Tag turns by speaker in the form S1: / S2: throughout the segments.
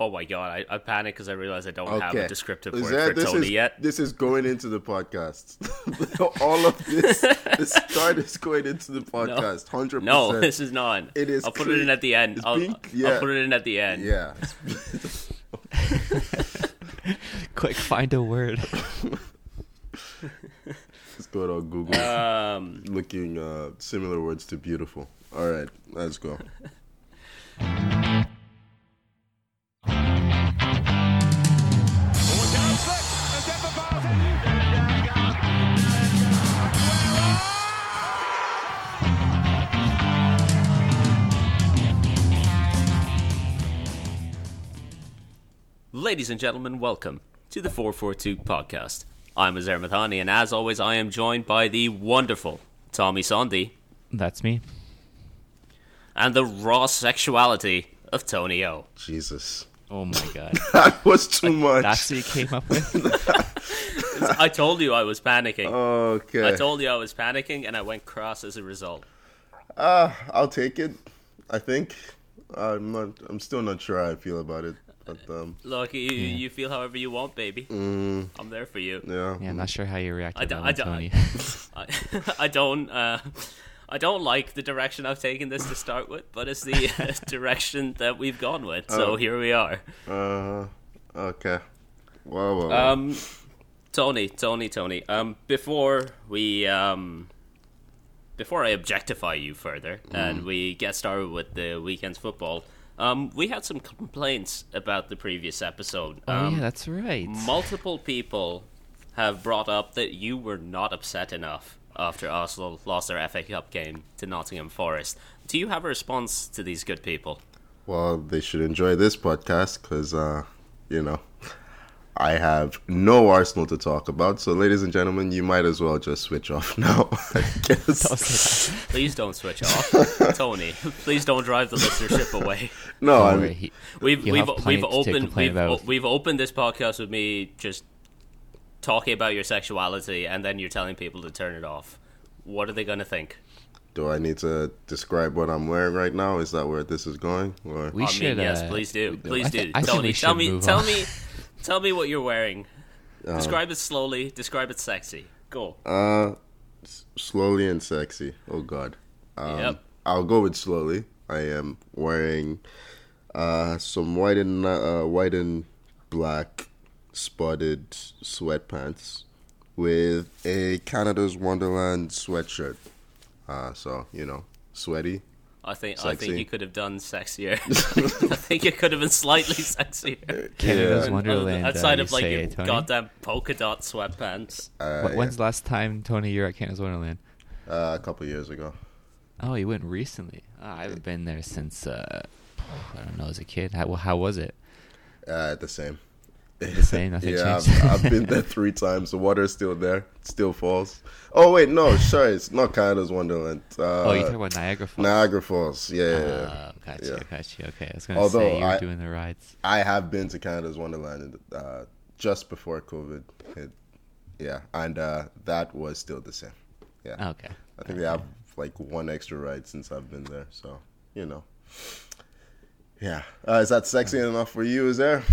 S1: Oh my god, I, I panicked because I realized I don't have a descriptive
S2: Is
S1: word
S2: that-
S1: for
S2: this
S1: Toni
S2: is,
S1: yet.
S2: This is going into the podcast. All of this, the start is going into the podcast. Hundred
S1: No,
S2: percent.
S1: this is not.
S2: It is
S1: I'll put it in at the end. I'll,
S2: being-
S1: I'll put it in at the end.
S2: Yeah.
S3: Quick, find a word.
S2: Let's go to Google.
S1: Um,
S2: looking uh, similar words to beautiful. All right, let's go.
S1: Ladies and gentlemen, welcome to the 442 podcast. I'm Azar Mathani, and as always, I am joined by the wonderful Tommy Sondi
S3: That's me.
S1: and the raw sexuality of Toni O.
S2: Jesus,
S3: Oh my god.
S2: that was too much.
S3: That's what you came up with?
S1: I told you I was panicking.
S2: okay.
S1: I told you I was panicking, and I went cross as a result.
S2: uh, I'll take it. I think. I'm not. I'm still not sure how I feel about it. But um,
S1: Look, you, you feel however you want, baby.
S2: mm,
S1: I'm there for you.
S2: yeah.
S3: Yeah, I'm not sure how you react to
S1: I
S3: that
S1: don't- I don't-
S3: Toni.
S1: I, I don't. Uh, I don't like the direction I've taken this to start with, but it's the uh, direction that we've gone with. So
S2: Oh.
S1: here we are.
S2: Uh, okay. Wow. wow, wow.
S1: Um, Toni, Toni, Toni. Um, before we um, before I objectify you further and we get started with the weekend's football, um, we had some complaints about the previous episode.
S3: oh
S1: Um,
S3: yeah, that's right.
S1: multiple people have brought up that you were not upset enough after Arsenal lost their FA Cup game to Nottingham Forest. Do you have a response to these good people?
S2: Well, they should enjoy this podcast because, uh, you know, I have no Arsenal to talk about. So, ladies and gentlemen, you might as well just switch off now. I guess.
S1: Please don't switch off, Toni. Please don't drive the listenership away.
S2: No, I mean,
S3: he-
S1: We've we've we've opened we've, o- we've opened this podcast with me just talking about your sexuality, and then you're telling people to turn it off. What are they going to think?
S2: do I need to describe what I'm wearing right now? Is that where this is going? Or
S3: We
S1: I
S3: should.
S1: mean, yes,
S3: uh,
S1: please do. Please
S3: I
S1: do.
S3: thi- I think Toni,
S1: tell me, tell
S3: on.
S1: me, tell me what you're wearing.
S2: Uh,
S1: Describe it slowly. Describe it sexy. Go.
S2: uh, s- slowly and sexy. Oh God. Um,
S1: Yep.
S2: I'll go with slowly. I am wearing uh, some white and uh, white and black spotted sweatpants with a Canada's Wonderland sweatshirt. Uh, so you know, sweaty.
S1: I think I think you could have done sexier. I think it could have been slightly sexier.
S3: Canada's
S2: Yeah.
S3: Wonderland. uh,
S1: Outside
S3: you
S1: of like
S3: say,
S1: your
S3: Toni?
S1: goddamn polka dot sweatpants.
S2: Uh,
S3: Wh- When's the last time, Toni, you're at Canada's Wonderland?
S2: uh, a couple years ago.
S3: Oh, you went recently. Oh, I haven't been there since uh, I don't know, as a kid. How how was it?
S2: Uh, the same.
S3: The same, nothing
S2: yeah,
S3: changed.
S2: I've, I've been there three times. The water's still there. It still falls. Oh wait, no, sure, it's not Canada's Wonderland. Uh,
S3: oh, you talking about Niagara Falls?
S2: Niagara Falls. Yeah.
S3: Oh, gotcha,
S2: Yeah.
S3: gotcha. Okay, I was gonna
S2: Although
S3: say you were
S2: I-
S3: doing the rides.
S2: I have been to Canada's Wonderland uh, just before COVID hit. Yeah, and uh, that was still the same. Yeah,
S3: Okay.
S2: I think they have like one extra ride since I've been there. So you know, yeah. Uh, is that sexy enough for you? Is there?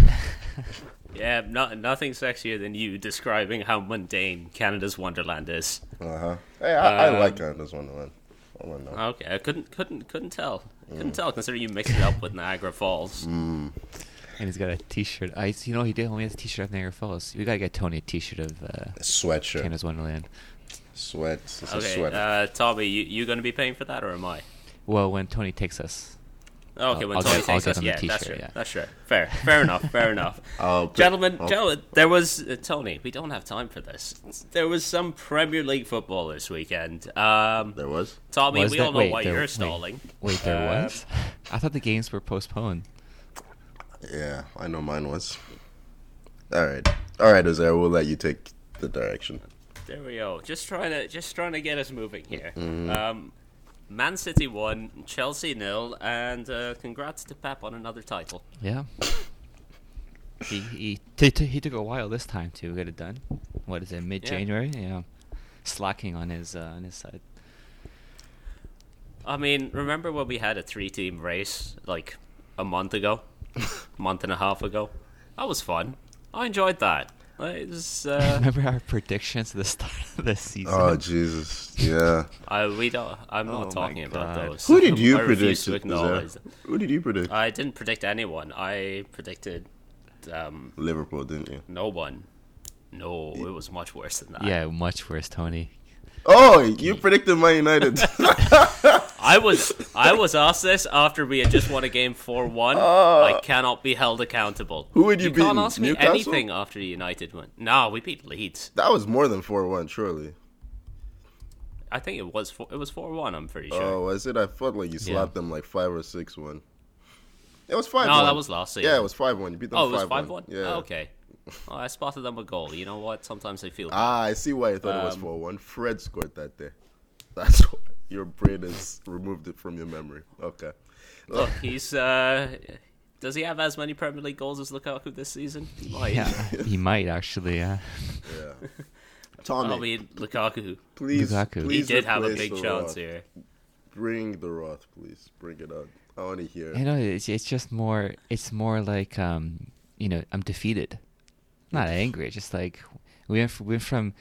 S1: Yeah, not nothing sexier than you describing how mundane Canada's Wonderland is.
S2: Uh huh. Hey, I, I
S1: Um,
S2: like Canada's Wonderland. I don't.
S1: Okay, I couldn't couldn't couldn't tell. Couldn't
S2: Mm.
S1: tell considering you mixed it up with Niagara Falls.
S3: And he's got a T-shirt. I, you know, he did. Only has a T-shirt of Niagara Falls. We gotta get Toni a T-shirt of uh,
S2: Sweatshirt.
S3: Canada's Wonderland.
S2: Sweat. It's a
S1: Okay, uh, Tommy, you you going to be paying for that or am I?
S3: Well, when Toni takes us,
S1: Okay,
S3: I'll-
S1: when
S3: I'll
S1: Toni
S3: get-
S1: takes us, yeah, that's
S3: t-shirt,
S1: true.
S3: yeah.
S1: That's true. Fair, fair enough, fair enough.
S2: I'll put-
S1: Gentlemen,
S2: I'll-
S1: Joe, there was uh, Toni. We don't have time for this. There was some Premier League football this weekend. Um,
S2: There was.
S1: Tommy,
S3: Was
S1: we
S3: there-
S1: all know
S3: wait,
S1: why
S3: there-
S1: you're stalling.
S3: wait, there
S1: Uh,
S3: was. I thought the games were postponed.
S2: Yeah, I know mine was. All right, all right, Azar. We'll let you take the direction.
S1: There we go. Just trying to just trying to get us moving here.
S2: Mm-hmm.
S1: Um, Man City won, Chelsea nil, and uh, congrats to Pep on another title.
S3: Yeah. he he t- t- he took a while this time to get it done. What is it? Mid January? Yeah. Slacking on his uh, on his side.
S1: I mean, remember when we had a three-team race like a month ago? month and a half ago. That was fun. I enjoyed that. It was, uh,
S3: Remember our predictions at the start of the season?
S2: Oh Jesus, yeah.
S1: I we don't. I'm not
S3: Oh
S1: talking about those.
S2: Who did you
S1: I
S2: predict?
S1: to acknowledge
S2: Who did you predict?
S1: I didn't predict anyone. I predicted um,
S2: Liverpool, didn't you?
S1: no one. No, it was much worse than that.
S3: yeah, much worse, Tony.
S2: Oh, you predicted Man United.
S1: I was I was asked this after we had just won a game four one.
S2: Uh,
S1: I cannot be held accountable.
S2: Who would you
S1: You can't ask me
S2: Newcastle?
S1: anything after the United won. No, we beat Leeds.
S2: that was more than four one, surely.
S1: I think it was four, it was four one. I'm pretty sure.
S2: Oh, was it? I felt like you
S3: Yeah.
S2: slapped them like five or six one. It was five.
S1: no, that was last season.
S2: Yeah, it was five one. You beat them.
S1: Oh, it was
S2: five
S1: one.
S2: Yeah.
S1: okay. Oh, I spotted them a goal. You know what? Sometimes I feel.
S2: Ah, I see why you thought it was
S1: Um,
S2: four one. Fred scored that day. That's why your brain has removed it from your memory. Okay.
S1: Look, he's. uh Does he have as many Premier League goals as Lukaku this season? He might.
S3: Yeah, he might actually. Yeah.
S2: Yeah. Tommy,
S1: I mean, Lukaku.
S2: please,
S3: Lukaku.
S1: He did have a big chance
S2: wrath.
S1: here.
S2: Bring the wrath, please. Bring it on. I want to hear.
S3: You know, it's it's just more. It's more like um, you know, I'm defeated. I'm not angry. Just like we went from, went from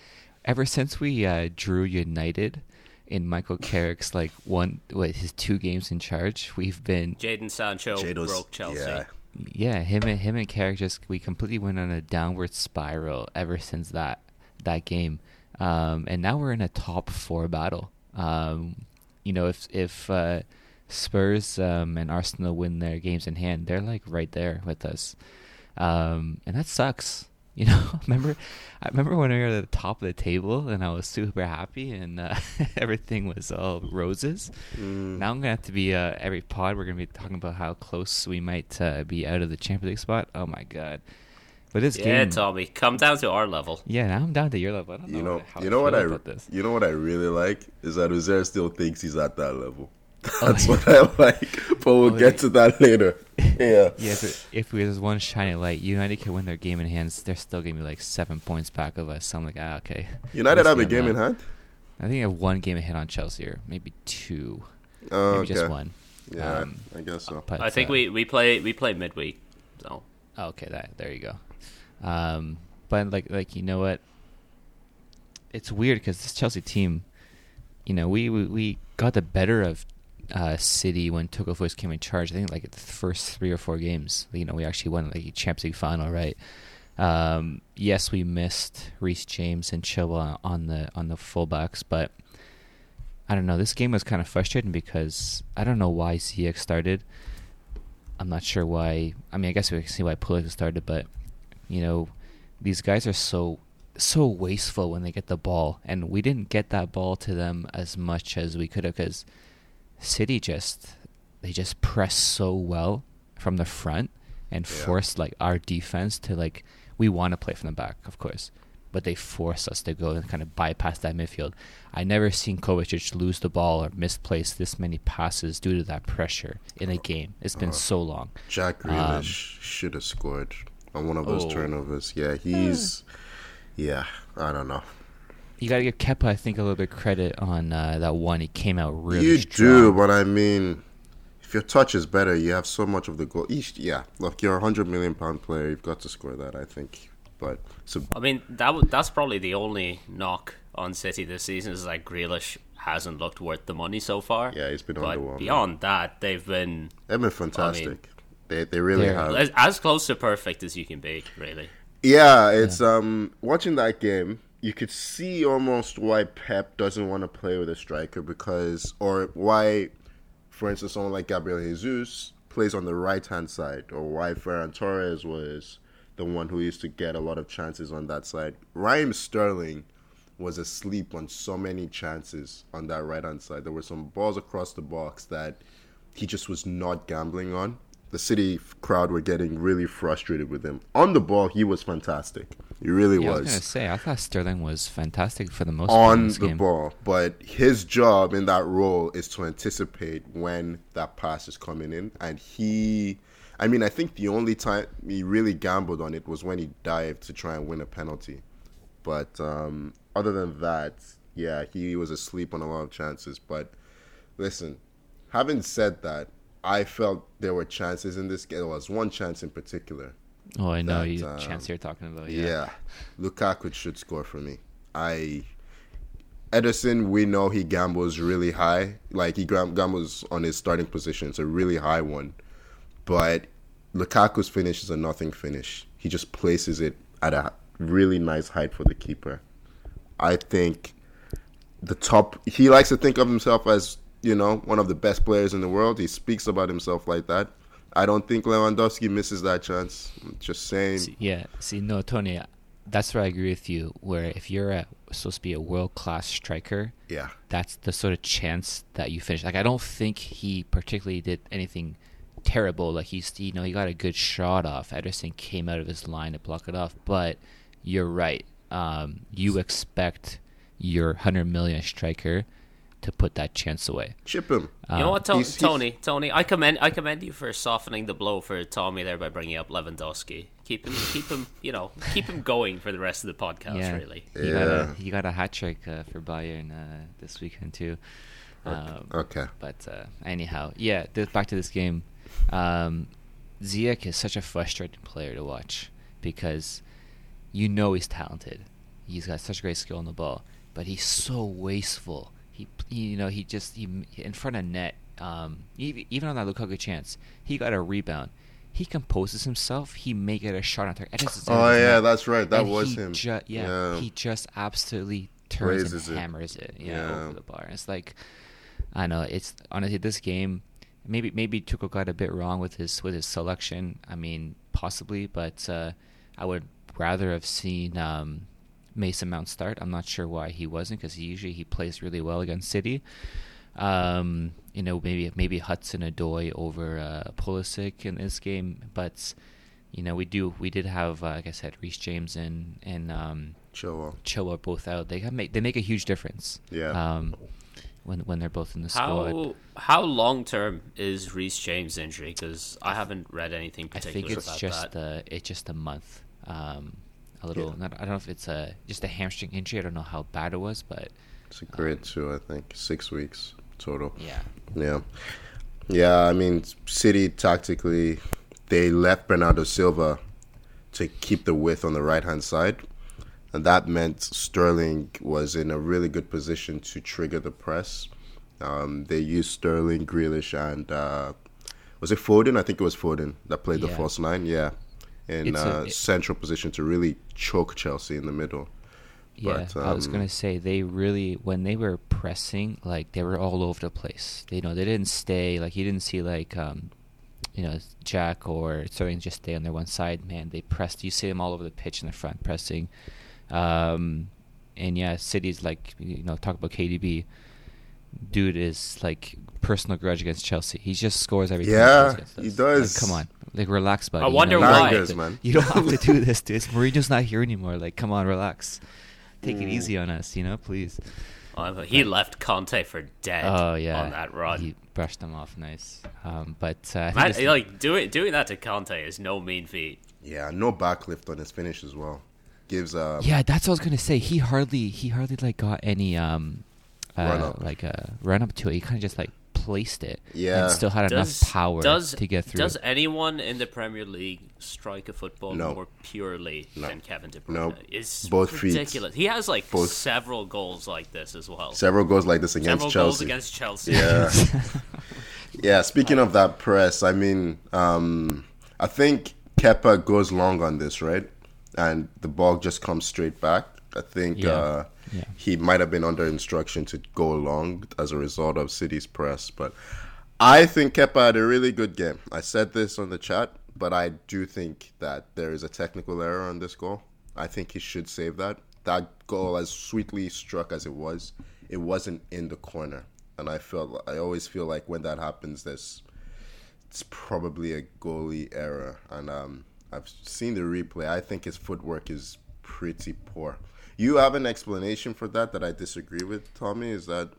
S3: ever since we uh, drew United in Michael Carrick's like one what his two games in charge. We've been
S1: Jadon Sancho
S2: Jado's-
S1: broke Chelsea.
S2: Yeah.
S3: yeah him and him and Carrick just we completely went on a downward spiral ever since that that game. Um, and now we're in a top four battle. Um, you know, if if uh, Spurs um, and Arsenal win their games in hand, they're like right there with us, um, and that sucks. You know, remember, I remember when we were at the top of the table and I was super happy and uh, everything was all roses.
S2: Mm.
S3: Now I'm gonna have to be uh, every pod. We're gonna be talking about how close we might uh, be out of the Champions League spot. Oh my god! But this
S1: Yeah,
S3: game,
S1: Tommy, come down to our level.
S3: yeah, now I'm down to your level. I don't know,
S2: You know,
S3: how
S2: you know what I,
S3: about this.
S2: you know what I really like is that Uzair still thinks he's at that level.
S3: Oh,
S2: That's what I like, but we'll
S3: Oh,
S2: get
S3: yeah.
S2: to that later. Yeah,
S3: Yeah, if, if there's one shiny light, United can win their game in hands. They're still gonna be like seven points back of us. So I'm like, ah, okay.
S2: United have a game
S3: have
S2: in hand.
S3: I think I have one game ahead on Chelsea, or maybe two,
S2: Oh,
S3: maybe
S2: okay.
S3: just one.
S2: Yeah,
S3: Um,
S2: I guess so.
S3: But
S1: I think
S3: uh,
S1: we, we play we play midweek. So
S3: Oh, okay, that there you go. Um, but like like you know what? It's weird because this Chelsea team, you know, we we, we got the better of uh, City when Tuchel first came in charge. I think like the first three or four games, you know, we actually won like Champions League final, right? Um, yes, we missed Reece James and Chilwell on the on the fullbacks, but I don't know. This game was kind of frustrating because I don't know why Ziyech started. I'm not sure why. I mean, I guess we can see why Pulisic started, but you know, these guys are so so wasteful when they get the ball, and we didn't get that ball to them as much as we could have because City just they just press so well from the front and
S2: Yeah.
S3: force like our defense to like we want to play from the back, of course, but they force us to go and kind of bypass that midfield. I never seen Kovacic lose the ball or misplace this many passes due to that pressure in a game. It's been
S2: Uh,
S3: so long.
S2: Jack Grealish
S3: Um,
S2: should have scored on one of those
S3: Oh.
S2: turnovers. Yeah, he's. Yeah, I don't know.
S3: You got to give Kepa, I think, a little bit of credit on uh, that one. He came out really
S2: you
S3: strong.
S2: do, but I mean, if your touch is better, you have so much of the goal. Each, yeah, look, you're a hundred million pound player. You've got to score that, I think. But so
S1: I mean that w- that's probably the only knock on City this season is like Grealish hasn't looked worth the money so far.
S2: yeah, he's been
S1: but
S2: underwhelming.
S1: beyond that, they've been
S2: They've been fantastic. they they really have.
S1: as, as close to perfect as you can be. Really,
S2: Yeah, it's um watching that game. You could see almost why Pep doesn't want to play with a striker because, or why, for instance, someone like Gabriel Jesus plays on the right hand side, or why Ferran Torres was the one who used to get a lot of chances on that side. Raheem Sterling was asleep on so many chances on that right hand side. There were some balls across the box that he just was not gambling on. The City crowd were getting really frustrated with him. On the ball, he was fantastic. He really
S3: Yeah, I
S2: was.
S3: was gonna say, I thought Sterling was fantastic for the most part
S2: on the
S3: game.
S2: ball, but his job in that role is to anticipate when that pass is coming in, and he. I mean, I think the only time he really gambled on it was when he dived to try and win a penalty. But um, other than that, yeah, he was asleep on a lot of chances. But listen, having said that, I felt there were chances in this game. There was one chance in particular.
S3: Oh, I know
S2: That,
S3: you
S2: um,
S3: chance you're talking about.
S2: Yeah.
S3: Yeah.
S2: Lukaku should score for me. I Ederson, we know he gambles really high. Like he gambles on his starting position. It's a really high one. But Lukaku's finish is a nothing finish. He just places it at a really nice height for the keeper. I think the top he likes to think of himself as, you know, one of the best players in the world. He speaks about himself like that. I don't think Lewandowski misses that chance. I'm just saying
S3: See, yeah. See, no, Tony, that's where I agree with you. Where if you're a, supposed to be a world class striker,
S2: yeah.
S3: that's the sort of chance that you finish. Like I don't think he particularly did anything terrible. Like he's you know he got a good shot off. Ederson came out of his line to block it off. But you're right. Um, you expect your hundred million striker to put that chance away.
S2: Chip him.
S1: You know what, To-
S2: he's- he's-
S1: Toni? Toni, I commend I commend you for softening the blow for Tommy there by bringing up Lewandowski. Keep him, keep him, you know, keep him going for the rest of the podcast.
S3: yeah,
S1: Really,
S3: He got a
S2: Yeah.
S3: he got a hat trick uh, for Bayern uh, this weekend too. Um,
S2: Okay.
S3: But uh, anyhow, yeah. Th- back to this game. Um, Ziyech is such a frustrating player to watch because you know he's talented. He's got such great skill on the ball, but he's so wasteful. He, he you know, he just he in front of net. Um, even, even on that Lukaku chance, he got a rebound. He composes himself. He may get a shot on target.
S2: Oh yeah,
S3: not-
S2: that's right. That
S3: and
S2: was him.
S3: ju- yeah, he just absolutely turns
S2: Raises
S3: and hammers it, yeah,
S2: Yeah.
S3: over the bar. It's like, I know it's honestly this game. Maybe maybe Tuchel got a bit wrong with his with his selection. I mean, possibly, but uh, I would rather have seen um, Mason Mount start. I'm not sure why he wasn't because he usually he plays really well against City. Um, you know, maybe maybe Hudson-Odoi over uh, Pulisic in this game, but you know we do we did have uh, like I said Reece James and and um,
S2: Chilwell.
S3: Chilwell both out. They have make they make a huge difference.
S2: Yeah.
S3: Um, when when they're both in the squad.
S1: how how long term is Reece James' injury? Because I haven't read anything
S3: I think it's just
S1: that.
S3: uh it's just a month. Um, a little.
S2: Yeah.
S3: Not, I don't know if it's a just a hamstring injury. I don't know how bad it was, but
S2: It's a grade two, I think. Six weeks total.
S3: yeah.
S2: Yeah. Yeah, I mean, City tactically, they left Bernardo Silva to keep the width on the right hand side. And that meant Sterling was in a really good position to trigger the press. Um, they used Sterling, Grealish, and uh, was it Foden? I think it was Foden that played the
S3: Yeah.
S2: false nine. Yeah. In
S3: a-
S2: uh, central position to really choke Chelsea in the middle.
S3: Yeah,
S2: But,
S3: I was
S2: um,
S3: gonna say they really when they were pressing, like they were all over the place. They you know they didn't stay. Like you didn't see like um, you know Jack or Sterling just stay on their one side. Man, they pressed. You see them all over the pitch in the front pressing. Um, and yeah, City's like you know talk about KDB. Dude is like personal grudge against Chelsea. He just scores every time
S2: Yeah, he does.
S3: Like, come on, like relax, buddy.
S1: I wonder
S3: you don't
S1: why.
S3: have
S2: man.
S3: You don't have to do this, dude. It's, Mourinho's not here anymore. Like, come on, relax. Take it
S2: Mm.
S3: easy on us, you know, please.
S1: Uh, but he left Conte for dead
S3: Oh yeah,
S1: on that run.
S3: He brushed them off nice. Um, but uh, I think
S1: Man, like doing doing that to Conte is no mean feat.
S2: Yeah, no backlift on his finish as well. Gives um,
S3: yeah, that's what I was gonna say. He hardly he hardly like got any um uh,
S2: Run up.
S3: like a run up to it. He kind of just like placed it.
S2: Yeah.
S3: and still had
S1: Does
S3: enough power
S1: does,
S3: to get through.
S1: Does anyone in the Premier League strike a football
S2: No.
S1: more purely
S2: No.
S1: than Kevin De Bruyne?
S2: No,
S1: It's
S2: Both feet.
S1: ridiculous. He has like
S2: Both.
S1: several goals like this as well.
S2: several goals like this against
S1: several
S2: Chelsea.
S1: goals against Chelsea.
S2: Yeah. yeah, speaking of that press, I mean, um, I think Kepa goes long on this, right? And the ball just comes straight back. I think
S3: Yeah.
S2: uh,
S3: Yeah.
S2: he might have been under instruction to go along as a result of City's press. But I think Kepa had a really good game. I said this on the chat, but I do think that there is a technical error on this goal. I think he should save that. That goal, as sweetly struck as it was, it wasn't in the corner. And I felt I always feel like when that happens, there's it's probably a goalie error. And um, I've seen the replay. I think his footwork is pretty poor. You have an explanation for that that I disagree with, Tommy? Is that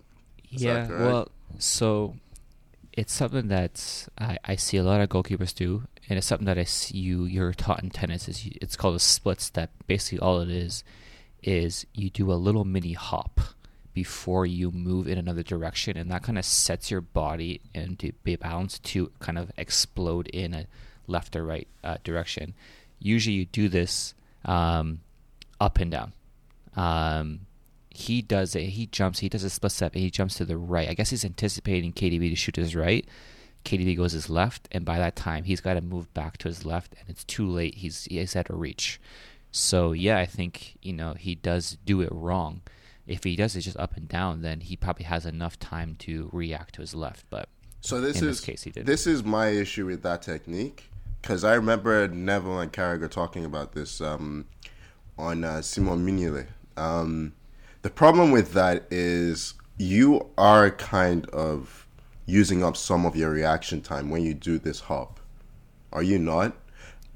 S2: is that
S3: yeah,
S2: correct?
S3: well, so it's something that I, I see a lot of goalkeepers do, and it's something that I see you you're taught in tennis. Is it's called a split step. Basically, all it is is you do a little mini hop before you move in another direction, and that kind of sets your body into be balance to kind of explode in a left or right uh, direction. Usually, you do this um, up and down. Um, he does it. He jumps. He does a split step, he jumps to the right. I guess he's anticipating KDB to shoot to his right. KDB goes his left, and by that time, he's got to move back to his left, and it's too late. He's he's out of reach. So yeah, I think you know he does do it wrong. If he does it just up and down, then he probably has enough time to react to his left. But
S2: So this
S3: In
S2: is
S3: this case, he did.
S2: this is my issue with that technique because I remember Neville and Carragher talking about this um, on uh, Simon Mignolet. Um, the problem with that is you are kind of using up some of your reaction time when you do this hop. Are you not?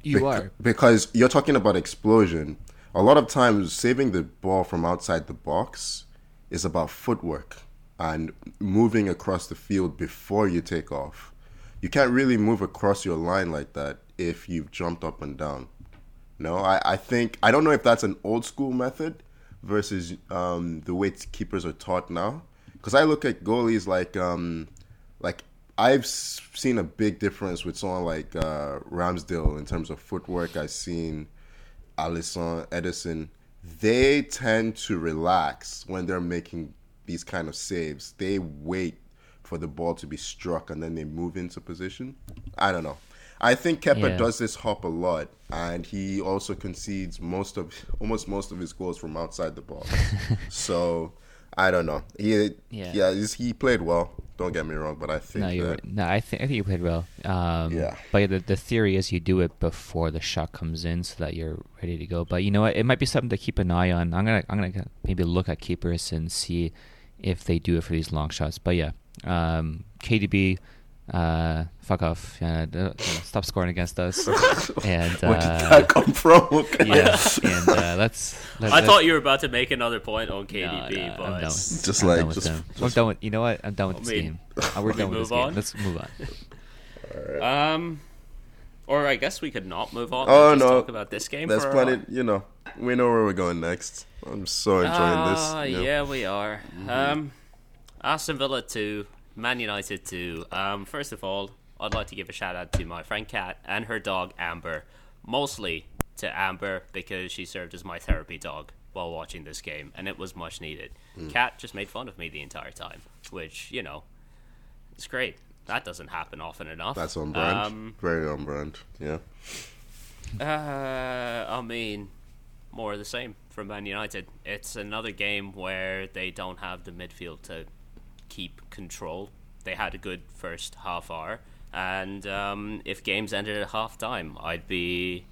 S3: you
S2: Bec-
S3: are
S2: because you're talking about explosion. A lot of times, saving the ball from outside the box is about footwork and moving across the field before you take off. You can't really move across your line like that if you've jumped up and down. No, I, I think I don't know if that's an old school method versus um, the way keepers are taught now. Because I look at goalies like um, like I've seen a big difference with someone like uh, Ramsdale in terms of footwork. I've seen Alisson, Ederson. They tend to relax when they're making these kind of saves. They wait for the ball to be struck and then they move into position. I don't know. I think Kepa
S3: Yeah.
S2: does this hop a lot, and he also concedes most of almost most of his goals from outside the box. so I don't know. He
S3: Yeah.
S2: yeah, he played well. Don't get me wrong, but I think
S3: no,
S2: that
S3: right. no. I think I think you played well. Um,
S2: Yeah.
S3: But the the theory is you do it before the shot comes in, so that you're ready to go. But you know what? It might be something to keep an eye on. I'm gonna I'm gonna maybe look at keepers and see if they do it for these long shots. But yeah, um, KDB. Uh, fuck off! Uh, d- stop scoring against us. and
S2: where did
S3: uh,
S2: that come from? Okay.
S3: yeah, and uh, let's. Let,
S1: I
S3: let's-
S1: thought you were about to make another point on
S3: No,
S1: KDB,
S3: no, I'm
S1: but
S3: done.
S2: Just
S3: I'm
S2: like-
S3: done with
S2: just-
S3: them. I'm done with. You know what? I'm done with
S1: I
S3: this
S1: mean,
S3: game. Uh, we're
S1: we
S3: done with
S1: move
S3: this game. Let's move on.
S1: um, or I guess we could not move on.
S2: Oh,
S1: and just
S2: no.
S1: talk about this game.
S2: There's
S1: for
S2: plenty. You know, we know where we're going next. I'm so enjoying this. you know.
S1: yeah, we are. Um, Aston Villa two, Man United two. Um, first of all, I'd like to give a shout out to my friend Kat and her dog Amber. Mostly to Amber because she served as my therapy dog while watching this game, and it was much needed. Kat just made fun of me the entire time, which you know, it's great. That doesn't happen often enough.
S2: That's on brand.
S1: Um,
S2: Very on brand. Yeah.
S1: uh, I mean, more of the same from Man United. It's another game where they don't have the midfield to keep control. They had a good first half hour, and um, if games ended at half time, I'd be,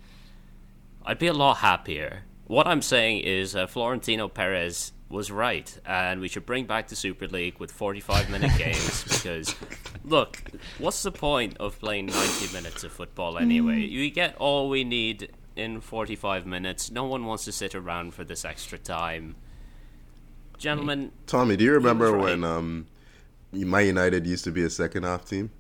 S1: I'd be a lot happier. What I'm saying is, uh, Florentino Perez was right, and we should bring back the Super League with 45 minute games because, look, what's the point of playing 90 minutes of football anyway? You get all we need in 45 minutes. No one wants to sit around for this extra time. Gentlemen,
S2: Tommy, do you remember
S1: right.
S2: when um, my United used to be a second half team?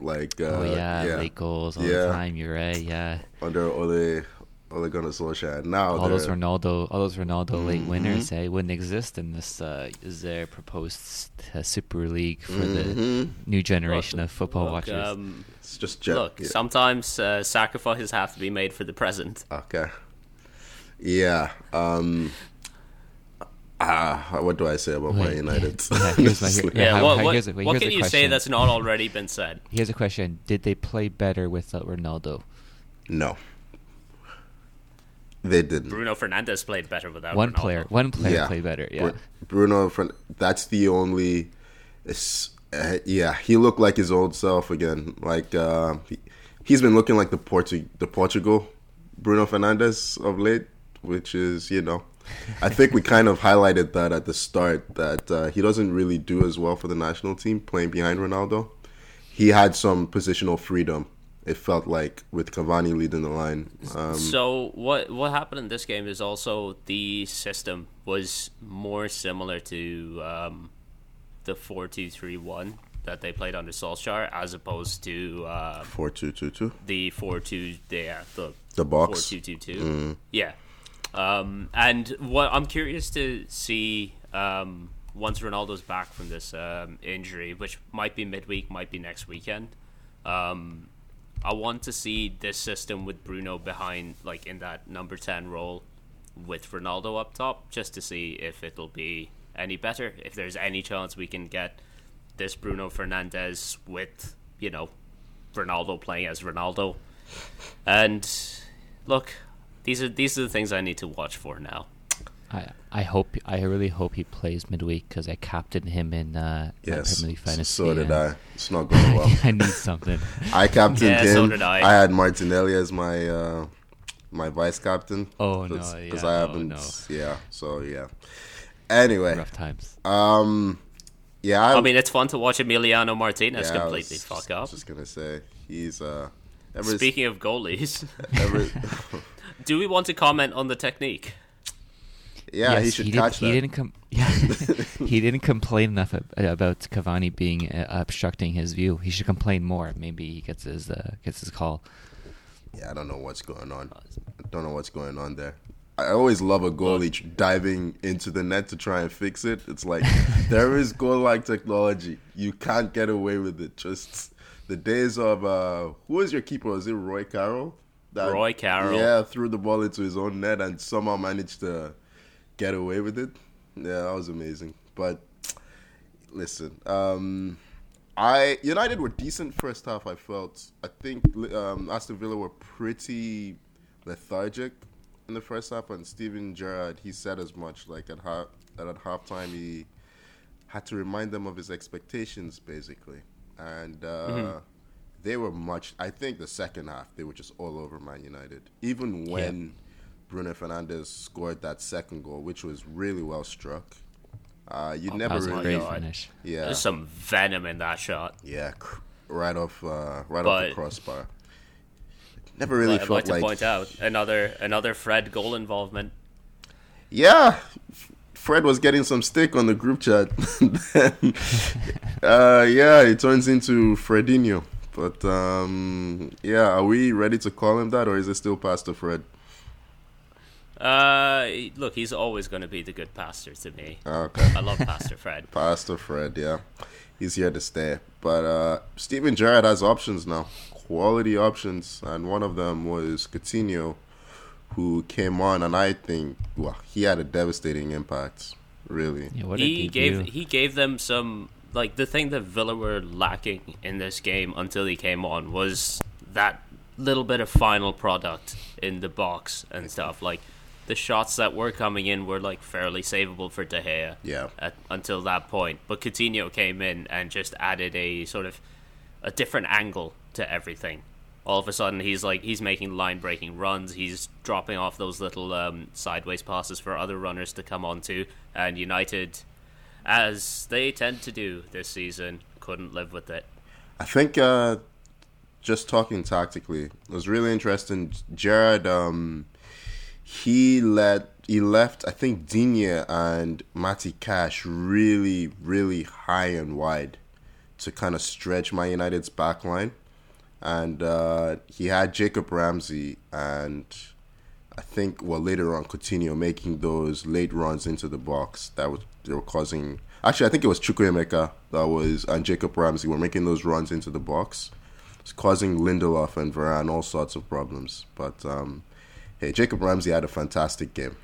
S2: Like, uh,
S3: oh yeah,
S2: yeah,
S3: late goals all
S2: Yeah.
S3: the time. You're right. Yeah,
S2: under Ole Ole Gunnar Solskjaer. Now
S3: all those
S2: they're-
S3: Ronaldo, all those Ronaldo late
S2: Mm-hmm.
S3: winners, eh, wouldn't exist in this. Uh, is their proposed uh, Super League for the
S2: Mhm.
S3: new generation of football
S1: look,
S3: watchers?
S1: um,
S2: it's just jet.
S1: look,
S2: yeah.
S1: sometimes uh, sacrifices have to be made for the present.
S2: Okay. Yeah. Um. Ah, what do I say about my
S3: Wait,
S2: United?
S3: yeah, here's my-
S2: Honestly.
S3: Yeah,
S1: Yeah, what, what,
S3: a- wait,
S1: what can
S3: a
S1: you say that's not already been said?
S3: Here's a question: Did they play better without Ronaldo?
S2: No. They didn't.
S1: Bruno Fernandes played better without
S3: One
S1: Ronaldo.
S3: player, one player
S2: yeah.
S3: played better. Yeah,
S2: Bruno, Fern- that's the only. Uh, yeah, he looked like his old self again. Like uh, he, he's been looking like the Portu- the Portugal Bruno Fernandes of late, which is you know, I think we kind of highlighted that at the start that uh, he doesn't really do as well for the national team playing behind Ronaldo. He had some positional freedom. It felt like with Cavani leading the line. Um,
S1: So what what happened in this game is also the system was more similar to um, the four two three one that they played under Solskjaer as opposed to uh,
S2: Four two two two.
S1: the four two yeah the
S2: The box.
S1: four two two two yeah Um, and what I'm curious to see um, once Ronaldo's back from this um, injury, which might be midweek, might be next weekend. Um, I want to see this system with Bruno behind, like in that number ten role, with Ronaldo up top, just to see if it'll be any better. If there's any chance we can get this Bruno Fernandes with, you know, Ronaldo playing as Ronaldo. And look, these are these are the things I need to watch for now.
S3: I I hope I really hope he plays midweek because I captained him in uh, my
S2: Yes,
S3: Premier League fantasy.
S2: so did I. It's not going well.
S3: I need something.
S2: I captained
S1: Yeah,
S2: him.
S1: so did I.
S2: I had Martinelli as my uh, my vice captain.
S3: Oh, no,
S2: because
S3: yeah,
S2: I haven't.
S3: no.
S2: Yeah, so yeah. Anyway,
S3: Rough times.
S2: um, yeah. I,
S1: I mean, it's fun to watch Emiliano Martinez
S2: yeah, I
S1: completely
S2: was
S1: fuck
S2: just,
S1: up.
S2: Just gonna say he's uh. Ever,
S1: Speaking of goalies,
S2: ever,
S1: do we want to comment on the technique?
S2: yeah,
S3: Yes,
S2: he should
S3: did-
S2: catch
S3: he
S2: that.
S3: Didn't com- yeah, he didn't complain enough about Cavani being uh, obstructing his view. He should complain more. Maybe he gets his uh, gets his call.
S2: Yeah, I don't know what's going on. I don't know what's going on there. I always love a goalie tr- diving into the net to try and fix it. It's like there is goal like technology. You can't get away with it. Just the days of uh who was your keeper? Was it Roy Carroll? That,
S1: Roy Carroll.
S2: Yeah, threw the ball into his own net and somehow managed to get away with it. Yeah, that was amazing. But listen, um I United were decent first half. I felt. I think um, Aston Villa were pretty lethargic in the first half, and Steven Gerrard he said as much. Like at half that at halftime he had to remind them of his expectations, basically, and uh, they were much. I think the second half they were just all over Man United, even when Bruno Fernandes scored that second goal, which was really well struck. Uh, you
S3: That
S2: never really,
S3: great finish.
S2: yeah,
S1: There's some venom in that shot.
S2: yeah, cr- right off, uh, right off the crossbar. Never really
S1: I'd
S2: felt
S1: like to
S2: like,
S1: point out another another Fred goal involvement.
S2: yeah. Fred was getting some stick on the group chat. then, uh, yeah, it turns into Fredinho. But um, yeah, are we ready to call him that, or is it still Pastor Fred?
S1: Uh, look, he's always going to be the good pastor to me.
S2: Okay,
S1: I love Pastor Fred.
S2: Pastor Fred. Yeah, he's here to stay. But uh, Steven Gerrard has options now, quality options, and one of them was Coutinho, who came on, and I think well, he had a devastating impact. Really,
S3: Yeah, what
S1: he
S3: debut.
S1: gave he gave them some like the thing that Villa were lacking in this game until he came on was that little bit of final product in the box and stuff. Like the shots that were coming in were like fairly savable for De Gea.
S2: Yeah.
S1: At, until that point, but Coutinho came in and just added a sort of a different angle to everything. All of a sudden, he's like he's making line breaking runs. He's dropping off those little um, sideways passes for other runners to come onto. And United, as they tend to do this season, couldn't live with it.
S2: I think uh, just talking tactically, it was really interesting. Gerrard, um, he let he left. I think Digne and Matty Cash really, really high and wide to kind of stretch my United's back line, and uh, he had Jacob Ramsey and I think well later on Coutinho making those late runs into the box that was they were causing. Actually, I think it was Chukwuemeka that was and Jacob Ramsey were making those runs into the box, it's causing Lindelof and Varane all sorts of problems. But um, hey, Jacob Ramsey had a fantastic game.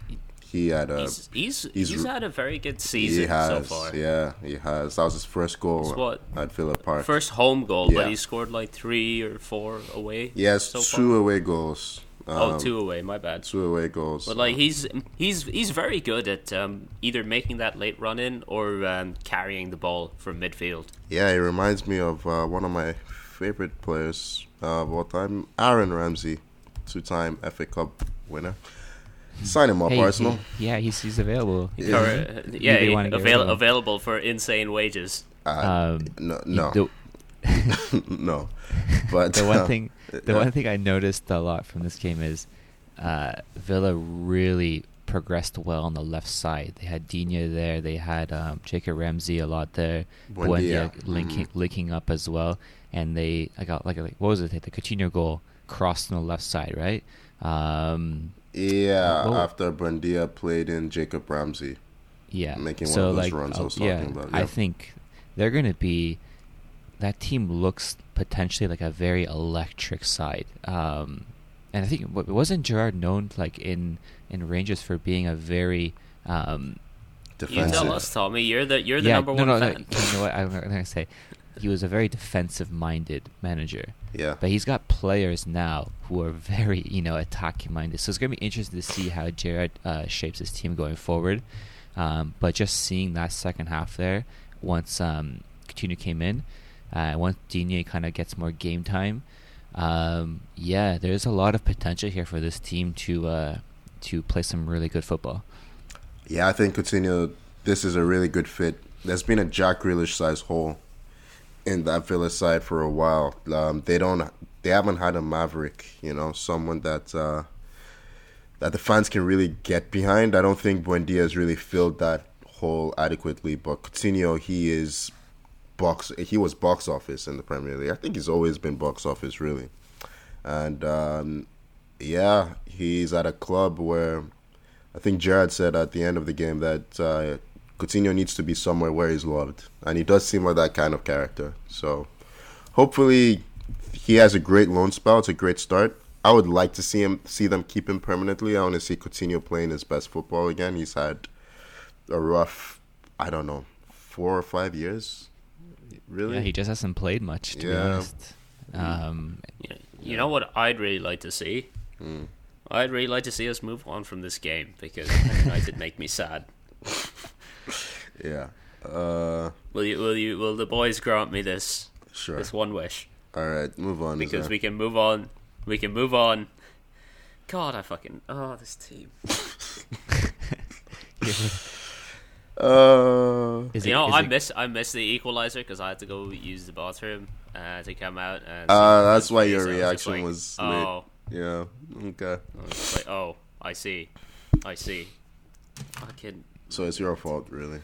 S2: He had a
S1: He's he's,
S2: he's
S1: he's, had a very good season
S2: has
S1: so far.
S2: yeah he has that was his first goal
S1: what?
S2: at Villa Park.
S1: First home goal,
S2: Yeah.
S1: but he scored like three or four away.
S2: Yes,
S1: so
S2: two
S1: far.
S2: away goals.
S1: Oh,
S2: Um,
S1: two away. My bad.
S2: two away goals.
S1: But like he's he's he's very good at um, either making that late run in or um, carrying the ball from midfield.
S2: Yeah, he reminds me of uh, one of my favorite players uh, of all time, Aaron Ramsey, two-time FA Cup winner. Sign him up,
S3: Hey,
S2: Arsenal.
S3: he- yeah, he's he's available.
S2: Yeah.
S1: Or, uh, yeah,
S3: may wanna get rid
S1: avail- available for insane wages.
S2: Uh,
S3: Um,
S2: no, no,
S3: The,
S2: no. But
S3: the one
S2: uh,
S3: thing, the
S2: yeah.
S3: one thing I noticed a lot from this game is uh, Villa really progressed well on the left side. They had Digne there. They had um, Jacob Ramsey a lot there.
S2: Buendia.
S3: Buendia linking
S2: Mhm.
S3: linking up as well. And they, I got like, like what was it? The Coutinho goal. crossed on the left side, right? Um,
S2: Yeah,
S3: Well-
S2: after Buendia played in Jacob Ramsey.
S3: yeah,
S2: Making one
S3: so
S2: of those
S3: like,
S2: runs I
S3: uh,
S2: was
S3: yeah,
S2: talking about,
S3: I think they're going to be. That team looks potentially like a very electric side, um, and I think wasn't Gerrard known like in in Rangers for being a very um,
S1: You
S2: Defensive.
S1: tell us, Tommy. You're the you're the
S3: yeah,
S1: number
S3: no,
S1: one
S3: no,
S1: fan.
S3: no, you know what I'm going to say? He was a very defensive-minded manager.
S2: Yeah.
S3: But he's got players now who are very, you know, attacking minded. So it's going to be interesting to see how Gerrard uh, shapes his team going forward. Um, but just seeing that second half there, once um, Coutinho came in, uh, once Digne kind of gets more game time, um, yeah, there's a lot of potential here for this team to uh, to play some really good football.
S2: Yeah, I think Coutinho, this is a really good fit. There's been a Jack Grealish size hole in that Villa side for a while. Um, they don't, they haven't had a maverick, you know, someone that uh, that the fans can really get behind. I don't think Buendia has really filled that hole adequately, but Coutinho, he is box, he was box office in the Premier League. I think he's always been box office, really, and um, yeah, he's at a club where I think Gerrard said at the end of the game that uh, Coutinho needs to be somewhere where he's loved, and he does seem like that kind of character. So hopefully he has a great loan spell. It's a great start. I would like to see him see them keep him permanently. I want to see Coutinho playing his best football again. He's had a rough, I don't know, four or five years. Really?
S3: Yeah, he just hasn't played much, to be
S2: Yeah.
S3: honest. Um,
S1: You, you know what I'd really like to see?
S2: Hmm.
S1: I'd really like to see us move on from this game because United make me sad.
S2: Yeah. Uh,
S1: Will you? Will you? Will the boys grant me this?
S2: sure.
S1: This one wish
S2: All right, move on.
S1: because we can move on. We can move on. God, I fucking oh this team.
S2: Uh,
S3: is
S1: you
S3: it-
S1: know,
S3: is
S1: I
S3: it-
S1: miss I miss the equalizer because I had to go use the bathroom uh, to come out. And
S2: Uh, that's why your
S1: I just
S2: reaction
S1: like,
S2: was
S1: oh,
S2: yeah. Okay.
S1: I was like, oh, I see, I see. Fucking
S2: So it's your fault, really.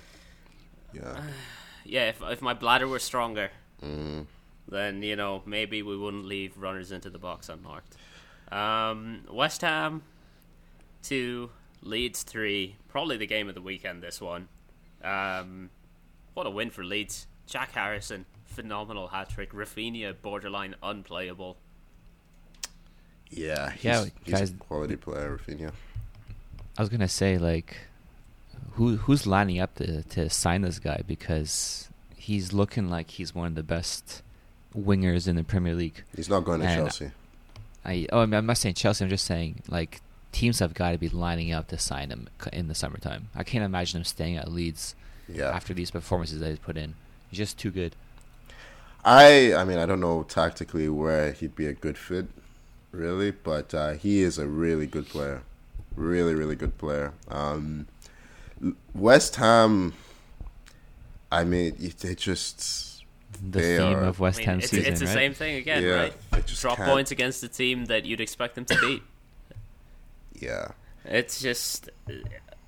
S2: Yeah.
S1: yeah. If if my bladder were stronger,
S2: Mm.
S1: then you know maybe we wouldn't leave runners into the box unmarked. Um, West Ham two, Leeds three. Probably the game of the weekend. This one. Um, what a win for Leeds. Jack Harrison, phenomenal hat trick. Raphinha, borderline unplayable.
S2: Yeah. He's,
S3: Yeah,
S2: he's a quality player, Raphinha.
S3: I was gonna say like, who who's lining up to to sign this guy because he's looking like he's one of the best wingers in the Premier League.
S2: He's not going to
S3: And-
S2: Chelsea.
S3: I oh I'm not saying Chelsea. I'm just saying like teams have got to be lining up to sign him in the summertime. I can't imagine him staying at Leeds
S2: Yeah.
S3: after these performances that he's put in. He's just too good.
S2: I I mean I don't know tactically where he'd be a good fit, really, but uh, he is a really good player, really really good player. Um, West Ham, I mean it, they just
S3: The
S2: They
S3: theme
S2: are-
S3: of West
S1: I mean,
S3: Ham
S1: it's,
S3: season,
S1: it's the
S3: right?
S1: same thing again,
S2: Yeah,
S1: right?
S2: they just
S1: Drop
S2: can't-
S1: points against the team that you'd expect them to beat.
S2: yeah
S1: It's just,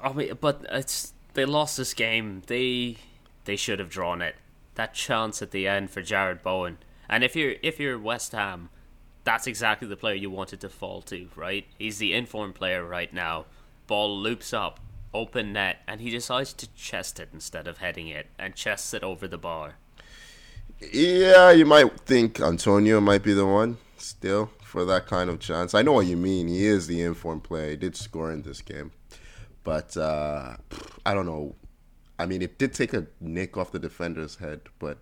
S1: I mean, but it's they lost this game. They they should have drawn it. That chance at the end for Jarrod Bowen. And if you're if you're West Ham, that's exactly the player you wanted to fall to, right? He's the informed player right now. Ball loops up, open net, and he decides to chest it instead of heading it, and chests it over the bar.
S2: yeah. You might think Antonio might be the one still for that kind of chance. I know what you mean. He is the informed player. He did score in this game, but uh, I don't know. I mean, it did take a nick off the defender's head, but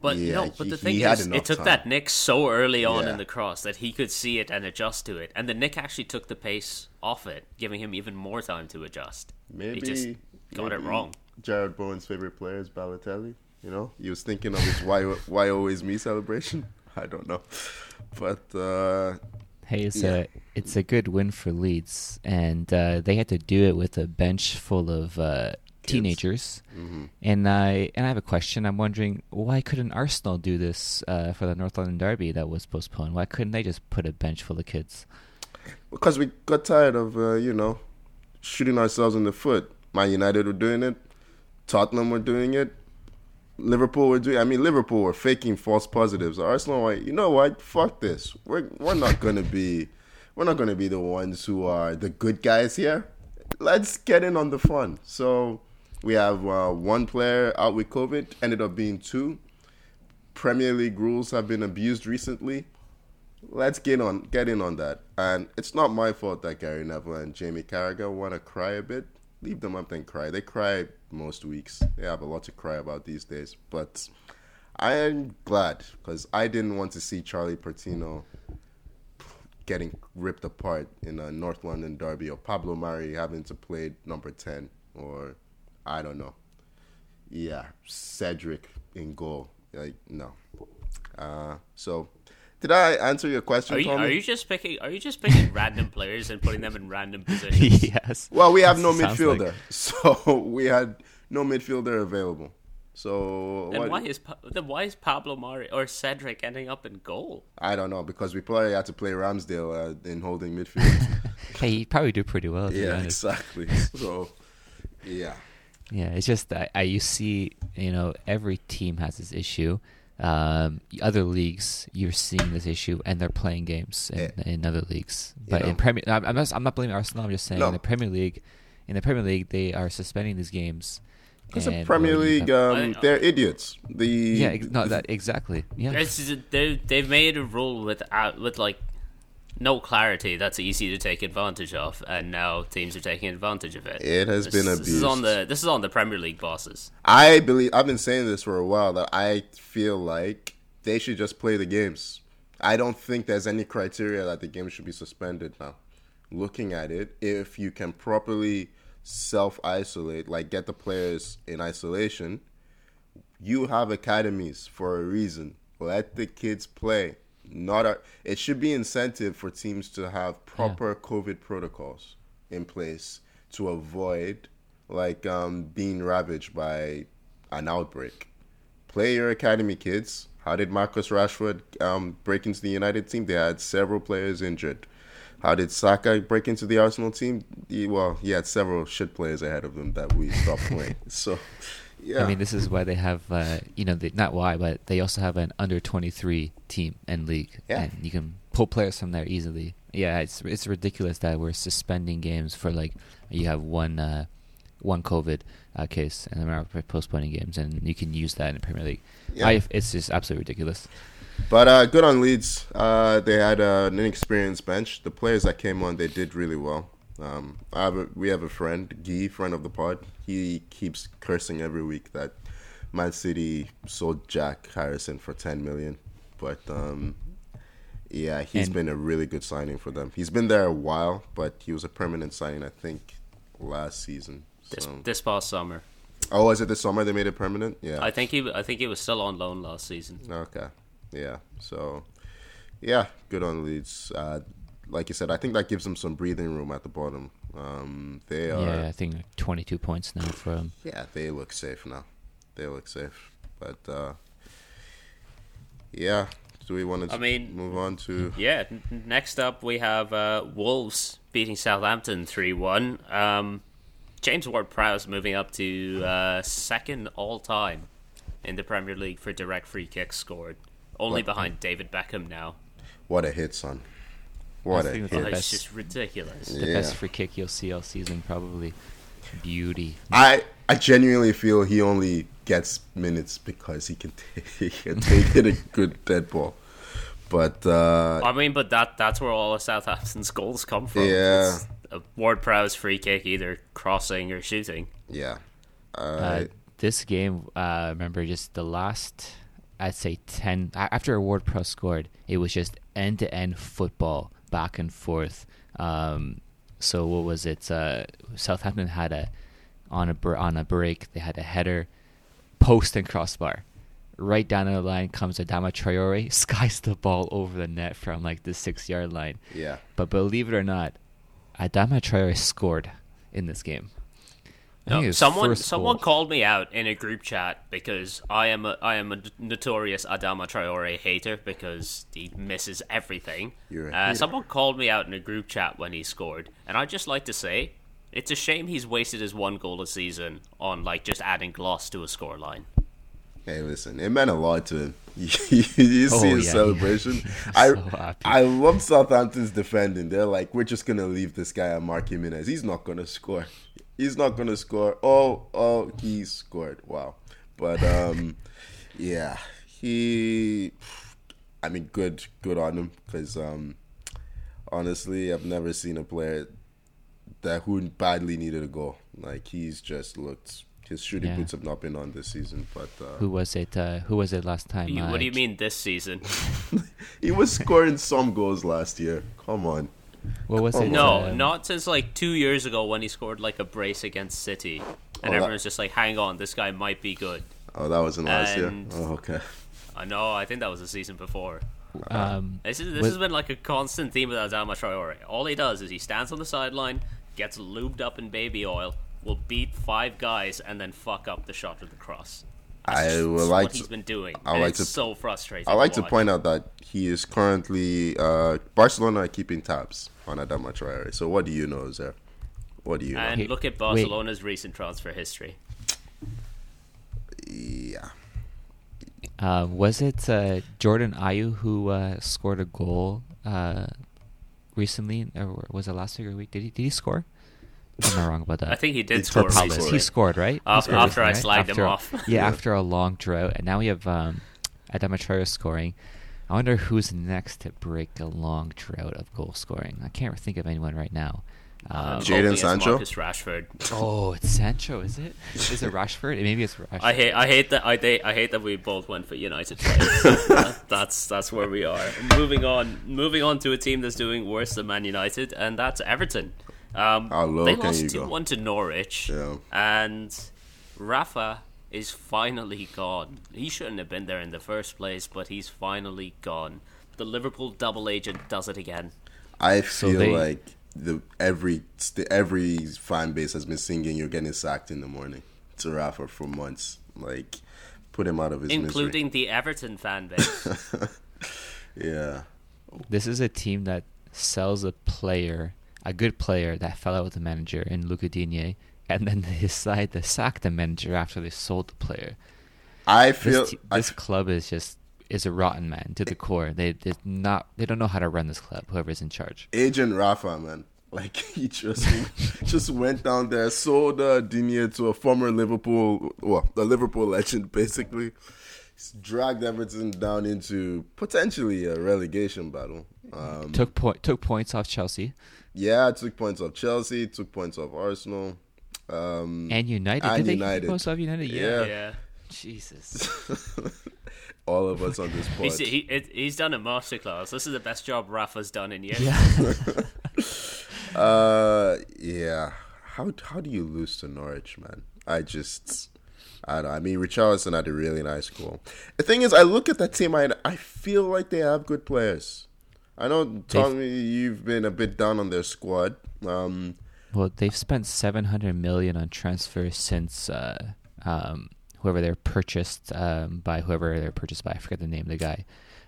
S1: But
S2: Yeah,
S1: no, but
S2: he-
S1: the
S2: he
S1: thing
S2: had
S1: is, it took
S2: time.
S1: that nick so early on
S2: Yeah.
S1: in the cross that he could see it and adjust to it, and the nick actually took the pace off it, giving him even more time to adjust.
S2: maybe
S1: he just got it wrong.
S2: Jarrod Bowen's favorite player is Balotelli. You know, he was thinking of his "Why Why Always Me" celebration. I don't know, but uh,
S3: Hey, it's
S2: Yeah.
S3: a it's a good win for Leeds, and uh, they had to do it with a bench full of uh, teenagers.
S2: Mm-hmm.
S3: And I and I have a question. I'm wondering why couldn't Arsenal do this uh, for the North London Derby that was postponed? Why couldn't they just put a bench full of kids?
S2: because we got tired of uh, you know shooting ourselves in the foot. Man United were doing it, Tottenham were doing it. Liverpool were doing. I mean, Liverpool were faking false positives. Arsenal, were like, you know what? Fuck this. We're we're not gonna be, we're not gonna be the ones who are the good guys here. Let's get in on the fun. So we have uh, one player out with COVID. Ended up being two. Premier League rules have been abused recently. Let's get on get in on that. And it's not my fault that Gary Neville and Jamie Carragher want to cry a bit. Leave them up and cry. They cry most weeks. They have a lot to cry about these days. But I am glad because I didn't want to see Charlie Patino getting ripped apart in a North London derby or Pablo Mari having to play number 10 or I don't know. Yeah, Cedric in goal. Like, no. Uh, so did I answer your question,
S1: Are you,
S2: Tommy?
S1: are you just picking? Are you just picking random players and putting them in random positions?
S3: yes.
S2: Well, we have no midfielder,
S3: like-
S2: so we had no midfielder available. So
S1: Then
S2: what-
S1: why is Pa- then why is Pablo Mari or Cedric ending up in goal?
S2: I don't know because we probably had to play Ramsdale uh, in holding midfield.
S3: Hey, you probably do pretty well.
S2: Yeah,
S3: honest.
S2: exactly. So yeah,
S3: Yeah, it's just that I, you see, you know, every team has this issue. Um, other leagues, you're seeing this issue, and they're playing games in,
S2: Eh,
S3: in other leagues. But
S2: know.
S3: in Premier, I'm I'm not, I'm not blaming Arsenal. I'm just saying
S2: No.
S3: in the Premier League, in the Premier League, they are suspending these games.
S2: because the Premier League, um, they're idiots. The
S3: yeah, ex- no, that exactly. Yeah,
S1: It's, they they've made a rule with uh, with like no clarity that's easy to take advantage of, and now teams are taking advantage of it.
S2: It has
S1: This-
S2: been
S1: This is on the this is on the Premier League bosses.
S2: I believe I've been saying this for a while that I feel like they should just play the games. I don't think there's any criteria that the game should be suspended now. Looking at it, if you can properly self isolate, like get the players in isolation, you have academies for a reason. Let the kids play. Not a, it should be incentive for teams to have proper COVID protocols in place to avoid like um, being ravaged by an outbreak. Play your academy kids. How did Marcus Rashford um, break into the United team? They had several players injured. How did Saka break into the Arsenal team? He, well, he had several shit players ahead of him that we stopped playing. So, yeah.
S3: I mean, this is why they have, uh, you know, they, not why, but they also have an under 23 team and league.
S2: Yeah.
S3: And you can pull players from there easily. Yeah, it's it's ridiculous that we're suspending games for like you have one uh, one COVID uh, case and then we're postponing games, and you can use that in the Premier League.
S2: Yeah.
S3: I, it's just absolutely ridiculous.
S2: But uh, good on Leeds. Uh, they had uh, an inexperienced bench. The players that came on, they did really well. Um, I have a, we have a friend, Guy, friend of the pod. He keeps cursing every week that Man City sold Jack Harrison for ten million. But um, yeah, he's
S3: And-
S2: been a really good signing for them. He's been there a while, but he was a permanent signing, I think, last season.
S1: This
S2: So.
S1: this past summer,
S2: Oh, was it this summer they made it permanent? Yeah.
S1: I think he I think he was still on loan last season.
S2: Okay. Yeah. So, yeah, good on Leeds. Uh, like you said, I think that gives them some breathing room at the bottom. Um, they are.
S3: Yeah, I think like 22 points now from.
S2: Yeah, they look safe now. They look safe. But uh, yeah, do we want to
S1: I mean-
S2: move on to?
S1: Yeah. n- Next up, we have uh, Wolves beating Southampton three one. Um, James Ward-Prowse moving up to uh, second all time in the Premier League for direct free kicks scored, only
S2: What?
S1: behind David Beckham now.
S2: What a hit, son! What
S3: I
S2: a
S3: think
S2: hit!
S3: The
S1: it's
S3: best-
S1: just ridiculous.
S3: The
S2: Yeah.
S3: best free kick you'll see all season, probably. Beauty.
S2: I I genuinely feel he only gets minutes because he can take, he can take it a good dead ball. But uh,
S1: I mean, but that that's where all of Southampton's goals come from.
S2: Yeah.
S1: It's a Ward-Prowse free kick, either crossing or shooting.
S2: yeah, uh,
S3: Uh, this game, uh, remember just the last, I'd say ten after a Ward-Prowse scored, it was just end to end football, back and forth. Um, so what was it? Uh, Southampton had a on a on a break. They had a header, post and crossbar. Right down the line comes Adama Traore, skies the ball over the net from like the six yard line.
S2: yeah.
S3: But believe it or not, Adama Traore scored in this game. I
S1: someone someone called me out in a group chat because I am a I am a notorious Adama Traore hater because he misses everything. Uh, someone called me out in a group chat when he scored, and I'd just like to say it's a shame he's wasted his one goal a season on like just adding gloss to a scoreline.
S2: Hey, listen, it meant a lot to him. you see
S3: Oh,
S2: his
S3: yeah,
S2: celebration.
S3: yeah.
S2: I
S3: So.
S2: I love Southampton's defending. They're like, we're just gonna leave this guy at Mark Jimenez. He's not gonna score. He's not gonna score. Oh, oh, he scored. Wow. But um, yeah, he. I mean, good, good on him because um, honestly, I've never seen a player that who badly needed a goal. Like he's just looked. His shooting
S3: Yeah.
S2: boots have not been on this season, but uh,
S3: Who was it? Uh, who was it last time?
S1: You-
S3: Uh,
S1: what do you mean this season?
S2: he was scoring some goals last year. Come on.
S3: What was
S2: Oh,
S3: it?
S1: No,
S3: um,
S1: not since like two years ago when he scored like a brace against City, and
S2: Oh, that-
S1: everyone's just like, "Hang on, this guy might be good."
S2: Oh, that wasn't last year. Oh, okay.
S1: I know. I think that was the season before.
S3: Um,
S1: This is this
S3: Was-
S1: has been like a constant theme with Adama Traore. All he does is he stands on the sideline, gets lubed up in baby oil, will beat five guys, and then fuck up the shot of the cross. That's
S2: I
S1: just
S2: would like
S1: what he's
S2: to-
S1: been doing.
S2: I like
S1: it's
S2: to-
S1: so frustrating.
S2: I like to
S1: watch.
S2: point out that he is currently uh, Barcelona are keeping tabs on Adama Traore. So what do you know, Zer? What do you know?
S1: And
S3: Hey,
S1: look at
S3: wait.
S1: Barcelona's recent transfer history.
S2: yeah.
S3: uh, was it uh, Jordan Ayew who uh, scored a goal uh, recently, or was it last week or week? Did he? Did he score? Am I wrong about that?
S1: I think he did score
S2: for
S3: Palace.
S1: recently.
S3: He scored, right? He
S1: After-
S3: scored
S1: after I
S3: recently, right?
S1: slagged him off.
S3: Yeah,
S2: Yeah.
S3: after a long drought, and now we have um, Adama Traore scoring. I wonder who's next to break a long drought of goal scoring. I can't think of anyone right now. Um,
S1: I'm
S2: Jadon Sancho?
S1: Marcus Rashford.
S3: oh, it's Sancho, is it? Is it Rashford? Maybe it's Rashford.
S1: I hate, I hate that, I, hate- I hate that we both went for United. That- that's that's where we are. Moving on, moving on to a team that's doing worse than Man United, and that's Everton. Um,
S2: How low
S1: they
S2: can
S1: lost
S2: you
S1: two
S2: go?
S1: one to Norwich,
S2: Yeah.
S1: and Rafa is finally gone. He shouldn't have been there in the first place, but he's finally gone. The Liverpool double agent does it again.
S2: I
S3: So
S2: feel
S3: they-
S2: like the every every fan base has been singing "You're getting sacked in the morning" to Rafa for months. Like, put him out of his
S1: including the Everton fan base.
S2: Yeah.
S3: This is a team that sells a player, a good player that fell out with the manager in Luca Digne, and then they decide to sack the manager after they sold the player.
S2: I feel
S3: This,
S2: I
S3: this club is just is a rotten man to the core. They they not they don't know how to run this club. Whoever's in charge.
S2: Agent Rafa, man. Like he just just went down there, sold uh, Digne to a former Liverpool, well, a Liverpool legend, basically. He's dragged Everton down into potentially a relegation battle. Um,
S3: Took point took points off Chelsea
S2: yeah, took points off Chelsea, took points off Arsenal. Um,
S3: and United.
S2: and
S3: Did they
S2: United.
S3: take points off United?
S2: Yeah.
S1: yeah.
S3: Jesus.
S2: all of us on this pod.
S1: He's, he, he's done a masterclass. This is the best job Rafa's done in years.
S3: Yeah.
S2: Uh, yeah. How how do you lose to Norwich, man? I just, I don't. know. I mean, Richarlison had a really nice goal. The thing is, I look at that team, I I feel like they have good players. I know, Tommy, you've been a bit down on their squad. Um,
S3: Well, they've spent seven hundred million on transfers since uh, um, whoever they're purchased um, by whoever they're purchased by. I forget the name of the guy.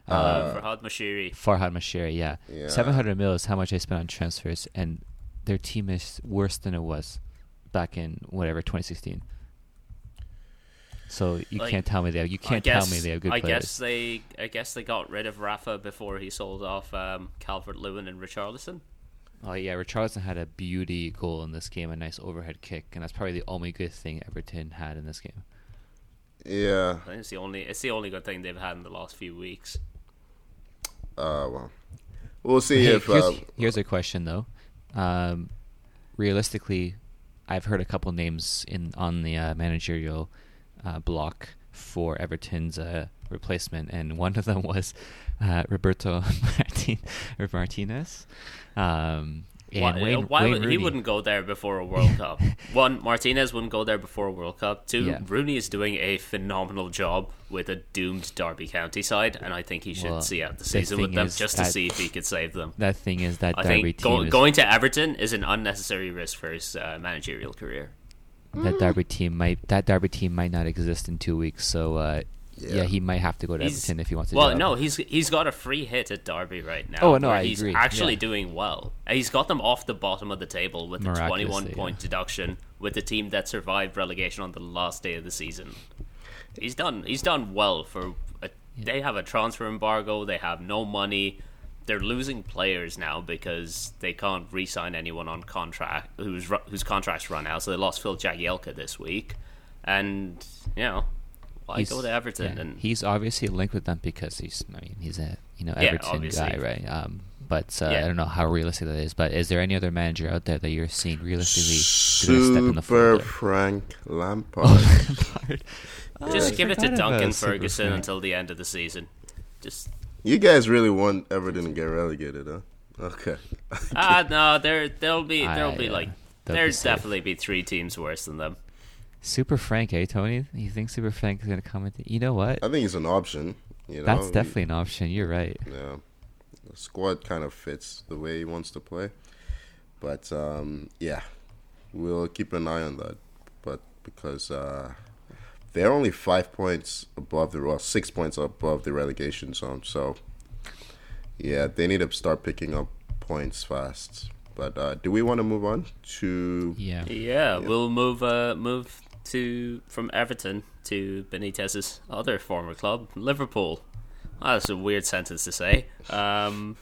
S1: Uh, Farhad Moshiri.
S3: Farhad Moshiri, yeah.
S2: Yeah.
S3: Seven hundred mil is how much they spent on transfers, and their team is worse than it was back in whatever 2016. So you
S1: Like,
S3: can't tell me they have, you can't
S1: guess,
S3: tell me they have good
S1: I
S3: players.
S1: guess they, I guess they got rid of Rafa before he sold off um, Calvert Lewin and Richarlison.
S3: Oh yeah, Richarlison had a beauty goal in this game, a nice overhead kick, and that's probably the only good thing Everton had in this game.
S2: yeah.
S1: I think it's the only, it's the only good thing they've had in the last few weeks.
S2: Uh, well, we'll see
S3: Hey,
S2: if.
S3: here's,
S2: Uh,
S3: here's a question though. Um, realistically, I've heard a couple names in on the uh, managerial uh, block for Everton's uh, replacement, and one of them was uh, Roberto Martin or Martinez. Um, and
S1: Why,
S3: Wayne,
S1: why
S3: Wayne
S1: would, he wouldn't go there before a World Cup? One, Martinez wouldn't go there before a World Cup. Two,
S3: Yeah.
S1: Rooney is doing a phenomenal job with a doomed Derby County side, and I think he should
S3: Well,
S1: see out the
S3: the
S1: season with them just to see if he could save them.
S3: That thing is that
S1: I
S3: Derby
S1: think go,
S3: is,
S1: going to Everton is an unnecessary risk for his uh, managerial career.
S3: That Derby team might that Derby team might not exist in two weeks. So uh, yeah.
S2: Yeah.
S3: he might have to go to
S1: He's-
S3: Everton if he wants to.
S1: Well, no, he's he's got a free hit at Derby right now.
S3: Oh, no,
S1: where
S3: I
S1: he's
S3: agree,
S1: actually
S3: yeah.
S1: doing well. He's got them off the bottom of the table with a twenty-one point
S3: yeah.
S1: deduction with the team that survived relegation on the last day of the season. he's done he's done well for. A, They have a transfer embargo. They have no money. They're losing players now because they can't re-sign anyone on contract whose whose contracts run out. So they lost Phil Jagielka this week, and you know why
S3: He's-
S1: go to Everton
S3: yeah,
S1: and
S3: he's obviously linked with them because he's. I mean, he's a you know Everton
S1: obviously.
S3: guy, right? Um, but uh,
S1: Yeah.
S3: I don't know how realistic that is. But is there any other manager out there that you're seeing realistically gonna step in the
S2: Super? Frank Lampard.
S3: Lampard. Oh,
S1: just give it to Duncan Ferguson until the end of the season. Just
S2: you guys really want Everton to get relegated, huh? Okay.
S1: ah no, there there'll be there'll
S3: I,
S1: be
S3: uh,
S1: like
S3: they'll
S1: there's definitely be three teams worse than them.
S3: Super Frank, eh, Toni? You think Super Frank is gonna come in? You know what?
S2: I think it's an option. You know,
S3: That's
S2: He-
S3: definitely an option. You're right.
S2: Yeah, the squad kind of fits the way he wants to play, but um, yeah, we'll keep an eye on that. But because uh, they're only five points above the well, six points above the relegation zone, so yeah, they need to start picking up points fast. But uh, do we want to move on to?
S3: Yeah.
S1: Yeah, we'll move uh move to from Everton to Benitez's other former club, Liverpool. Ah, That's a weird sentence to say. Um,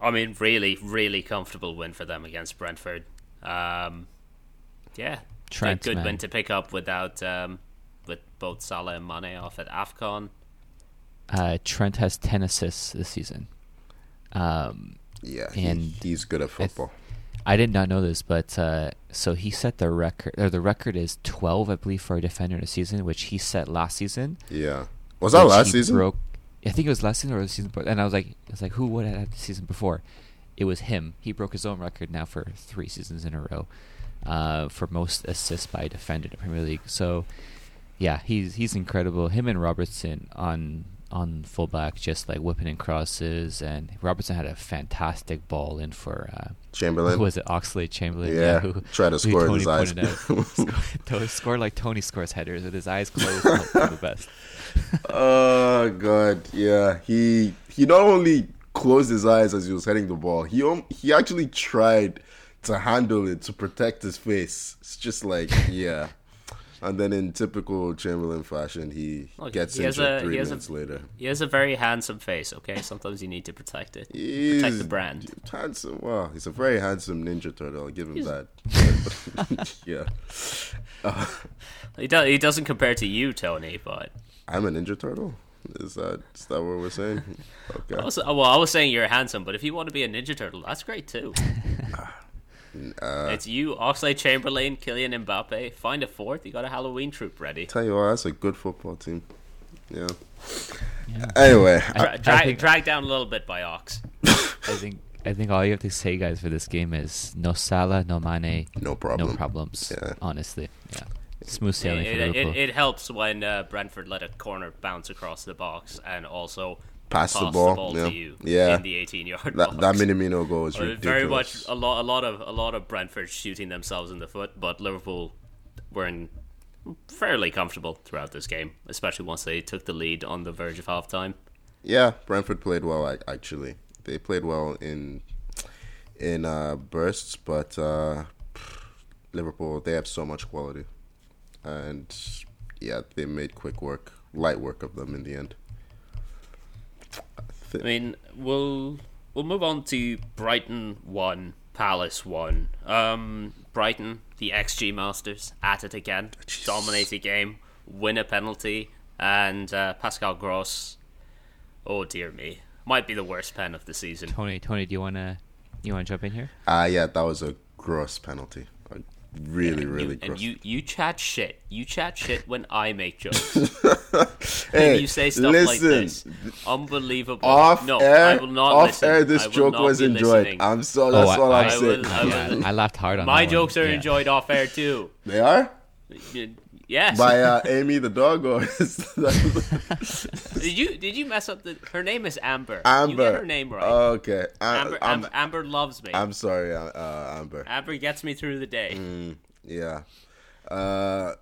S1: I mean, really, really comfortable win for them against Brentford. Um, yeah,
S3: Trent,
S1: a good
S3: man.
S1: win to pick up without um, with both Salah and Mane off at Afcon.
S3: Uh, Trent has ten assists this season. Um,
S2: Yeah, he,
S3: And
S2: he's good at
S3: I th-
S2: football.
S3: I did not know this, but uh, so he set the record. Or the record is twelve, I believe, for a defender in a season, which he set last season.
S2: yeah, was that last season?
S3: Broke. I think it was last season or the season before. And I was like, I was like, who would have had the season before? It was him. He broke his own record now for three seasons in a row uh, for most assists by a defender in the Premier League. So, yeah, he's he's incredible. Him and Robertson on on fullback, just like whipping in crosses, and Robertson had a fantastic ball in for. Uh,
S2: Chamberlain.
S3: who was it? Oxlade Chamberlain.
S2: Yeah,
S3: who,
S2: tried to score with his eyes
S3: pointed. Score- scored like Toni scores headers with his eyes closed. The best.
S2: Oh god, yeah. He he not only closed his eyes as he was heading the ball, he he actually tried to handle it to protect his face. It's just like yeah. And then in typical Chamberlain fashion, he
S1: Look,
S2: gets
S1: he
S2: injured
S1: a-
S2: three
S1: he has a-
S2: minutes later.
S1: He has a very handsome face. Okay, sometimes you need to protect it.
S2: He's
S1: Protect the brand.
S2: Handsome. Well, he's a very handsome Ninja Turtle. I'll give him that. yeah,
S1: He, do, he doesn't compare to you, Toni, but
S2: I'm a Ninja Turtle. Is that is that what we're saying? Okay.
S1: I was, well, I was saying you're handsome, but if you want to be a Ninja Turtle, that's great too.
S2: Uh,
S1: it's you, Oxlade Chamberlain, Kylian Mbappe. Find a fourth. You got a Halloween troop ready.
S2: Tell you what, that's a good football team. Yeah.
S3: Yeah.
S2: Anyway,
S1: Dra-
S3: I
S1: drag,
S3: think-
S1: drag down a little bit by Ox.
S3: I think I think all you have to say, guys, for this game is no Salah, no Mane,
S2: no problem.
S3: no problems.
S2: Yeah.
S3: Honestly, yeah, smooth sailing
S1: It,
S3: for
S1: it,
S3: Liverpool.
S1: it, it helps when uh, Brentford let a corner bounce across the box and also
S2: Pass the ball, yeah.
S1: to you
S2: Yeah.
S1: in the 18 yard
S2: That that Minamino goal is ridiculous.
S1: very much a lot, a lot of a lot of Brentford shooting themselves in the foot, but Liverpool were in fairly comfortable throughout this game, especially once they took the lead on the verge of half time.
S2: Yeah, Brentford played well. Actually, they played well in in uh, bursts, but uh, Liverpool they have so much quality, and yeah, they made quick work, light work of them in the end.
S1: I mean, we'll we'll move on to Brighton one, Palace one. Um, Brighton, the XG masters, at it again,
S2: Jesus.
S1: dominate the game, win a penalty, and uh, Pascal Gross. Oh dear me, might be the worst pen of the season.
S3: Toni, Toni, do you wanna you wanna jump in here?
S2: Ah, yeah, that was a gross penalty. A really,
S1: And
S2: really
S1: you. And you, you chat shit. You chat shit when I make jokes.
S2: hey,
S1: and you say stuff
S2: listen,
S1: like this. Unbelievable.
S2: Off
S1: no,
S2: air,
S1: I will not
S2: off
S1: listen.
S2: air. This joke was enjoyed.
S1: listening.
S2: I'm so. Oh, that's
S3: I-
S2: all I'm
S1: I
S2: saying.
S1: will- I will-
S3: yeah, I laughed hard on
S1: My
S3: that
S1: jokes
S3: one.
S1: are
S3: Yeah.
S1: enjoyed off air too.
S2: They are
S1: Yes.
S2: by uh, Amy the dog, or is
S1: did you did you mess up the? Her name is Amber.
S2: Amber?
S1: You get her name right.
S2: Okay, I,
S1: Amber,
S2: I'm,
S1: Amber, Amber loves me.
S2: I'm sorry, uh, uh, Amber.
S1: Amber gets me through the day.
S2: Mm, yeah. Uh,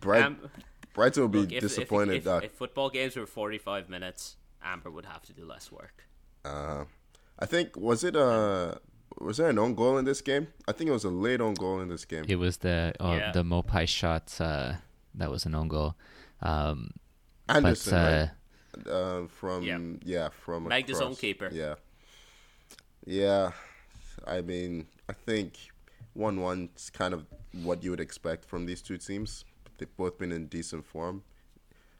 S2: Bright,
S1: Am-
S2: Brighton will be
S1: Look, if, if-
S2: disappointed.
S1: If,
S2: that
S1: if football games were forty five minutes, Amber would have to do less work.
S2: uh, I think was it uh was there an own goal in this game? I think it was a late own goal in this game.
S3: It was the oh,
S1: Yeah.
S3: the Maupay shot uh, that was an own goal. Um,
S2: Anderson,
S3: but uh,
S2: right? uh, from
S1: Yeah.
S2: yeah, from
S1: Meg the zone keeper.
S2: Yeah, yeah. I mean, I think one-one is kind of what you would expect from these two teams. They've both been in decent form.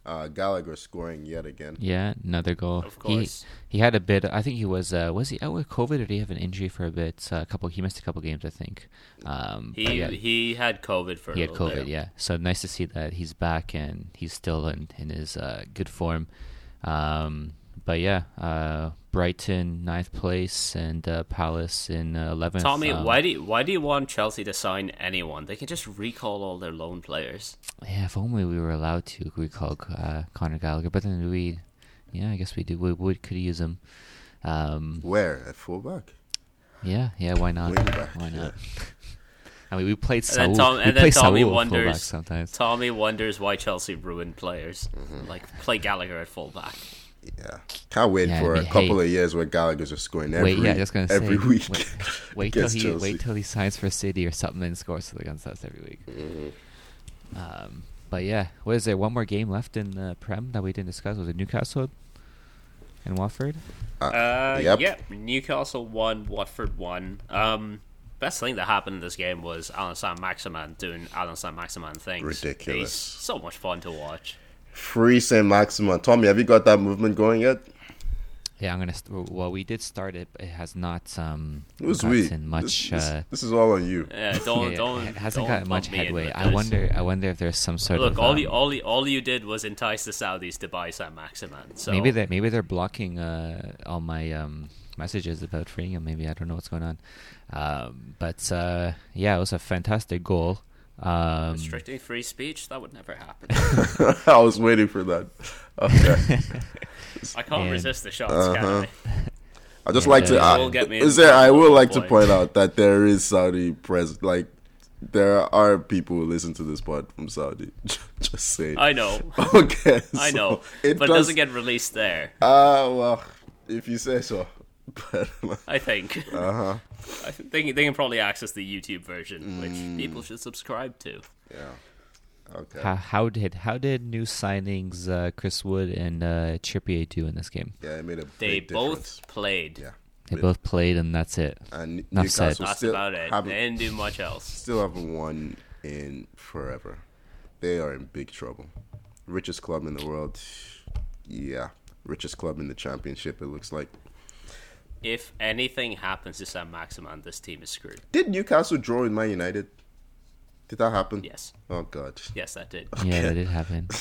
S2: Uh, Gallagher scoring yet again.
S3: yeah, another goal.
S1: Of course.
S3: He, he had a bit. I think he was. Uh, was he out with COVID or did he have an injury for a bit? Uh, a couple. He missed a couple games, I think. Um,
S1: He
S3: yeah,
S1: he had COVID for
S3: he had
S1: little
S3: COVID.
S1: bit.
S3: Yeah, so nice to see that he's back and he's still in in his uh, good form. Um, but yeah, uh, Brighton ninth place and uh, Palace in uh, eleventh.
S1: Tommy,
S3: um,
S1: why do you, why do you want Chelsea to sign anyone? They can just recall all their loan players.
S3: Yeah, if only we were allowed to recall uh, Conor Gallagher, but then we, yeah, I guess we do. We would could use him. Um,
S2: Where at fullback?
S3: yeah, yeah, why not?
S2: Back,
S3: why
S2: yeah.
S3: not? I mean, we played
S1: And then Tom-
S3: we
S1: and then Tommy
S3: Saul
S1: wonders-
S3: sometimes.
S1: Tommy wonders why Chelsea ruined players.
S2: Mm-hmm.
S1: Like play Gallagher at fullback.
S2: Yeah, can't wait
S3: Yeah,
S2: for
S3: I mean,
S2: a couple
S3: hey.
S2: of years where Gallagher's just scoring every
S3: wait, yeah, just gonna
S2: every
S3: say,
S2: week.
S3: Wait, wait till he
S2: Chelsea.
S3: wait till he signs for City or something and scores against us every week.
S2: Mm-hmm.
S3: Um, but yeah, what is there? One more game left in the Prem that we didn't discuss. Was it Newcastle and Watford?
S1: Uh,
S2: yep.
S1: yeah, Newcastle won, Watford won. Um, best thing that happened in this game was Allan Saint Maximin doing Allan Saint Maximin things.
S2: Ridiculous.
S1: He's so much fun to watch.
S2: Free Saint Maximin. Tommy, have you got that movement going yet?
S3: Yeah, I'm gonna. St- well, we did start it, but it has not um
S2: It was
S3: gotten
S2: weak.
S3: much.
S2: This, this,
S3: uh,
S2: this is all on you.
S1: Yeah, don't
S3: yeah, yeah,
S1: don't.
S3: it hasn't
S1: don't
S3: gotten much
S1: lump me in
S3: headway. I wonder. I wonder if there's some sort
S1: Look,
S3: of.
S1: all
S3: um,
S1: you all you all you did was entice the Saudis to buy Saint Maximin. So
S3: maybe they maybe they're blocking uh, all my um, messages about freeing him. Maybe I don't know what's going on. Um, but uh, yeah, it was a fantastic goal. Um,
S1: restricting free speech that would never happen.
S2: I was waiting for that. Okay.
S1: I can't
S3: And-
S1: resist the shots,
S2: Uh-huh.
S1: can I?
S2: I just
S3: Yeah,
S2: like to. Uh,
S1: get
S2: is there? I
S1: trouble
S2: would like
S1: one
S2: to
S1: point.
S2: point out that there is Saudi pres. Like there are people who listen to this pod from Saudi. just saying.
S1: I know,
S2: Okay.
S1: I
S2: so
S1: know,
S2: It
S1: but it
S2: does,
S1: doesn't get released there.
S2: Uh well, if you say so. But
S1: I think.
S2: uh huh.
S1: I think they, they can probably access the YouTube version,
S2: Mm.
S1: which people should subscribe to.
S2: Yeah. Okay.
S3: how, how did how did new signings uh, Chris Wood and uh, Trippier do in this game?
S2: Yeah, it made a
S1: They
S2: big
S1: both
S2: difference.
S1: played.
S2: Yeah.
S3: They
S2: But-
S3: both played, and that's it.
S2: And
S3: Enough said.
S1: That's
S2: still
S1: about it.
S2: haven't
S1: They didn't do much else.
S2: still haven't won in forever. They are in big trouble. Richest club in the world. Yeah. Richest club in the championship, it looks like.
S1: If anything happens to Saint Maximin, this team is screwed.
S2: Did Newcastle draw with Man United? Did that happen?
S1: Yes,
S2: Oh, God.
S1: yes, that did.
S3: Yeah, that did happen.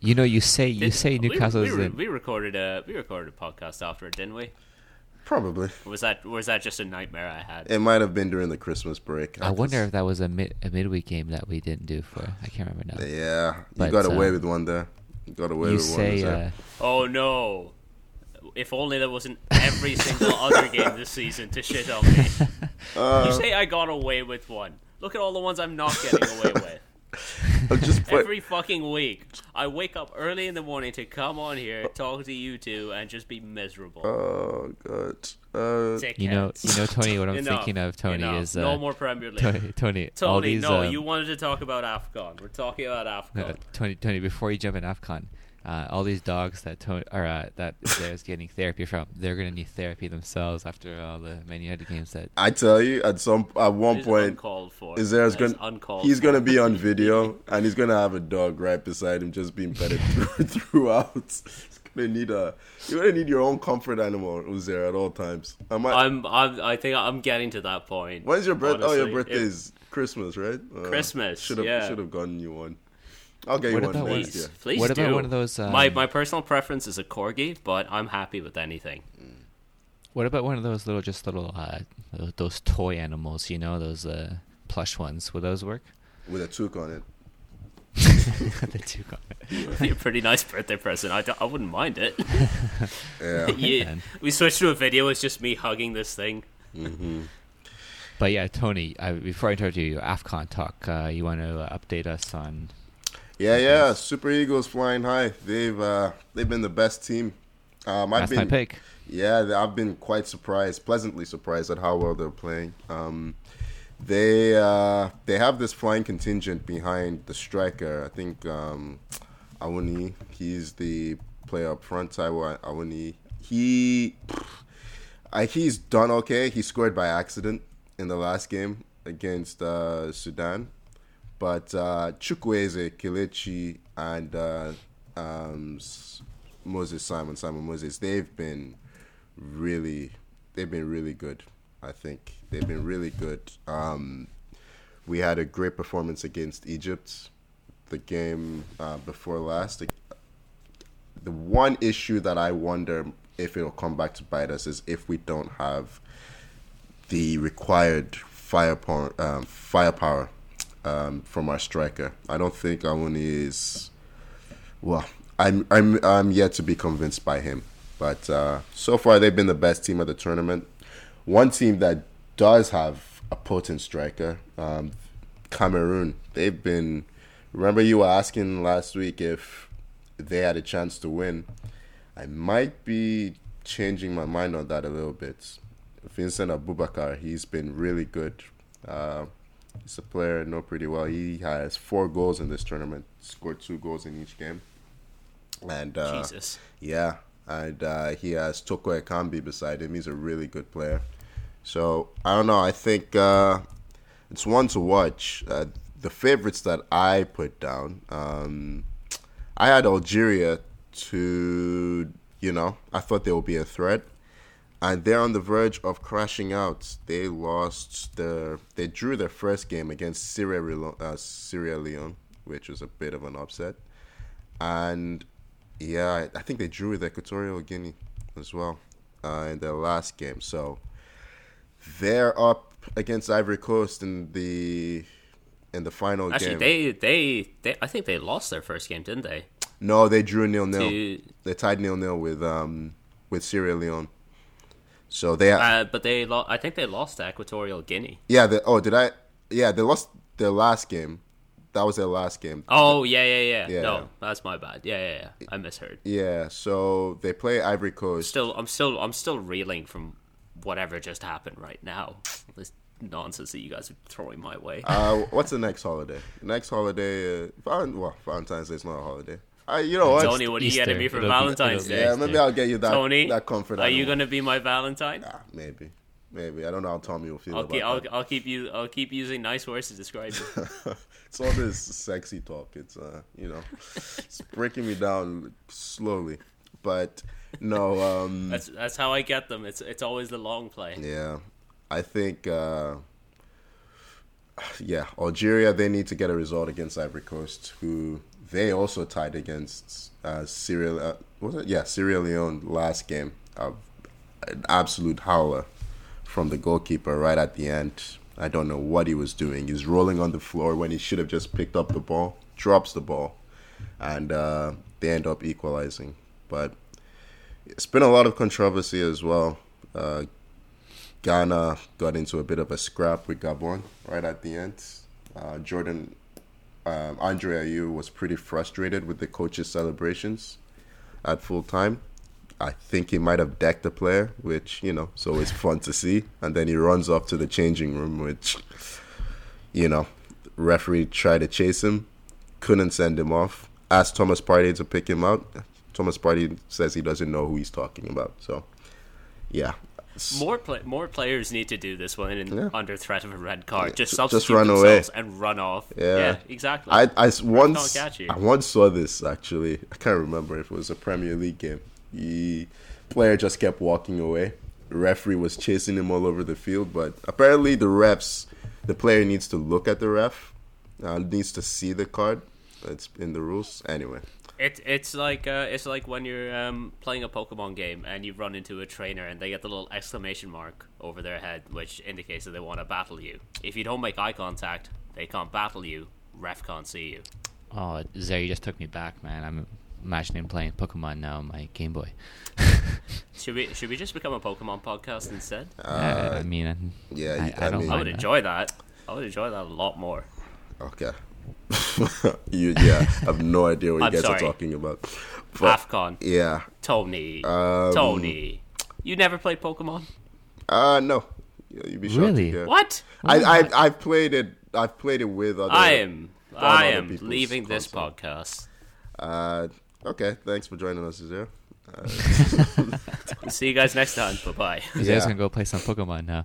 S3: You know, you say you
S1: Did-
S3: say Newcastle
S1: we,
S3: is
S1: we,
S3: in.
S1: we recorded a we recorded a podcast after it, didn't we?
S2: Probably.
S1: Or was that was that just a nightmare I had?
S2: It might have been during the Christmas break.
S3: I wonder if that was a mid a midweek game that we didn't do for. I can't remember now.
S2: Yeah. You
S3: But,
S2: got away
S3: uh,
S2: with one there. You got away
S3: you
S2: with one.
S3: say
S2: there.
S3: uh,
S1: Oh no! If only there wasn't every single other game this season to shit on me.
S2: Uh,
S1: you say I got away with one. Look at all the ones I'm not getting away with.
S2: I'm just put,
S1: Every fucking week, I wake up early in the morning to come on here, talk to you two, and just be miserable.
S2: Oh, God. Uh,
S3: you know, you know, Toni. What I'm
S1: Enough,
S3: thinking of, Toni,
S1: enough.
S3: is uh,
S1: no more Premier League.
S3: Toni. Toni, all
S1: Toni,
S3: these.
S1: no,
S3: um,
S1: you wanted to talk about Afcon. We're talking about Afcon.
S3: uh, Toni, Toni. Before you jump in Afcon, uh, all these dogs that Toni or uh, that there's getting therapy from, they're gonna need therapy themselves after all the Man United games that.
S2: I tell you, at some at one point,
S1: uncalled
S2: is there going
S1: uncalled
S2: he's
S1: for.
S2: gonna be on video and he's gonna have a dog right beside him just being petted throughout. He's gonna need a you're gonna need your own comfort animal who's there at all times. I might,
S1: I'm, I'm, I think I'm getting to that point.
S2: when's your birthday? Oh, your
S1: honestly.
S2: birthday
S1: It-
S2: is Christmas, right? Uh,
S1: Christmas,
S2: Should have
S1: yeah.
S2: should have gotten you one. I'll get
S3: What
S2: one
S3: about
S2: next
S1: Please,
S2: year.
S1: please
S3: What
S1: do.
S3: about one of those,
S1: my
S3: um,
S1: my personal preference is a corgi, but I'm happy with anything.
S3: What about one of those little, just little, uh, those, those toy animals? You know, those uh, plush ones. Would those work?
S2: with a toque on it.
S3: the two got it.
S1: It'd be a pretty nice birthday present. I, I wouldn't mind it.
S2: Yeah.
S1: yeah, we switched to a video. It's just me hugging this thing.
S3: But yeah, Toni. Uh, before I interrupt you, Afcon talk. Uh, you want to uh, update us on?
S2: Yeah, yeah. Super Eagles flying high. They've uh, they've been the best team. Um, I've
S3: That's
S2: been
S3: my pick.
S2: Yeah, I've been quite surprised, pleasantly surprised at how well they're playing. Um, they uh, they have this flying contingent behind the striker. I think um, Awoniyi. He's the player up front. Taiwo Awoniyi. He, I, he's done okay. He scored by accident in the last game against uh, Sudan, but uh, Chukwueze, and uh, um, Moses Simon, Simon Moses, they've been really, they've been really good. I think they've been really good. Um, we had a great performance against Egypt, the game uh, before last. The, the one issue that I wonder if it'll come back to bite us is if we don't have the required firepower, um, firepower um, from our striker. I don't think Awoniyi is. Well, I'm I'm I'm yet to be convinced by him, but uh, so far they've been the best team of the tournament. One team that does have a potent striker, um, Cameroon. They've been. Remember, you were asking last week if they had a chance to win. I might be changing my mind on that a little bit. Vincent Aboubakar, he's been really good. Uh, he's a player I know pretty well. He has four goals in this tournament, scored two goals in each game. And uh,
S1: Jesus.
S2: yeah, and uh, he has Toko Ekambi beside him. He's a really good player. So I don't know. I think uh, it's one to watch. Uh, the favorites that I put down, um, I had Algeria to, you know, I thought they would be a threat, and they're on the verge of crashing out. They lost their, they drew their first game against Sierra Leone, uh, Sierra Leone, which was a bit of an upset, and yeah, I, I think they drew with Equatorial Guinea as well uh, in their last game. So they're up against Ivory Coast in the in the final
S1: Actually,
S2: game.
S1: they, they they I think they lost their first game, didn't they?
S2: no, they drew nil nil.
S1: To-
S2: They tied nil nil with um with Sierra Leone. So they
S1: Uh, but they lo- I think they lost to Equatorial Guinea.
S2: yeah. They, oh, did I? Yeah, they lost their last game. That was their last game.
S1: Oh yeah, yeah, yeah.
S2: Yeah.
S1: No, that's my bad. Yeah, yeah, yeah. I misheard.
S2: Yeah. So they play Ivory Coast.
S1: Still, I'm still, I'm still reeling from whatever just happened right now. This nonsense that you guys are throwing my way.
S2: Uh, what's the next holiday? Next holiday, uh, well, Valentine's Day is not a holiday. Uh, you know what?
S1: Toni, what are you
S3: Easter.
S1: getting me for
S3: It'll
S1: Valentine's
S3: be
S1: Day?
S2: Yeah, maybe I'll get you that
S1: Toni,
S2: that comfort.
S1: are
S2: I
S1: you
S2: don't-
S1: gonna be my Valentine?
S2: Ah, maybe, maybe. I don't know how Tommy will feel
S1: I'll
S2: about
S1: keep, I'll. I'll keep you, I'll keep using nice words to describe you.
S2: it's all this sexy talk. It's uh, you know, it's breaking me down slowly. But no, um,
S1: That's that's how I get them. It's it's always the long play.
S2: yeah, I think uh, yeah, Algeria they need to get a result against Ivory Coast, who they also tied against uh, Sierra. Uh, was it? Yeah, Sierra Leone last game. Uh, an absolute howler from the goalkeeper right at the end. I don't know what he was doing. He's rolling on the floor when he should have just picked up the ball, drops the ball, and uh, they end up equalizing. But it's been a lot of controversy as well. Uh, Ghana got into a bit of a scrap with Gabon right at the end. Uh, Jordan um, Andre Ayew was pretty frustrated with the coach's celebrations at full time. I think he might have decked the player, which you know, it's always fun to see. And then he runs off to the changing room, which you know, referee tried to chase him, couldn't send him off. Asked Thomas Partey to pick him out. Thomas Partey says he doesn't know who he's talking about. So, yeah,
S1: More play, more players need to do this one in,
S2: Yeah.
S1: under threat of a red card. Just substitute
S2: just run
S1: themselves
S2: away.
S1: and run off.
S2: Yeah.
S1: exactly.
S2: I, I once. I once saw this actually. I can't remember if it was a Premier League game. The player just kept walking away. The referee was chasing him all over the field, but apparently the refs, the player needs to look at the ref, uh, needs to see the card. It's in the rules anyway.
S1: It, it's like uh, it's like when you're um, playing a Pokemon game and you run into a trainer and they get the little exclamation mark over their head, which indicates that they want to battle you. If you don't make eye contact, they can't battle you. Ref can't see you.
S3: Oh, Zay, you just took me back, man. I'm imagining playing Pokemon now on my Game Boy.
S1: Should we should we just become a Pokemon podcast instead?
S3: Yeah, I mean, I'm-
S2: yeah,
S3: I,
S2: I
S3: I don't
S2: mean-
S1: I would enjoy that. I would enjoy that a lot more.
S2: Okay. you yeah, I have no idea what you guys
S1: sorry.
S2: are talking about. But
S1: AFCON.
S2: yeah,
S1: Toni.
S2: Um,
S1: Toni. You never played Pokemon?
S2: uh, no, Yeah, you'd be shocked.
S3: Really?
S2: Yeah.
S1: What?
S2: I, I I've played it. I've played it with other.
S1: I am.
S2: on
S1: I am
S2: people's
S1: leaving this podcast.
S2: Uh, okay, thanks for joining us, Azir. Uh,
S1: See you guys next time. Bye bye.
S3: You
S2: Yeah.
S3: guys gonna go play some Pokemon now?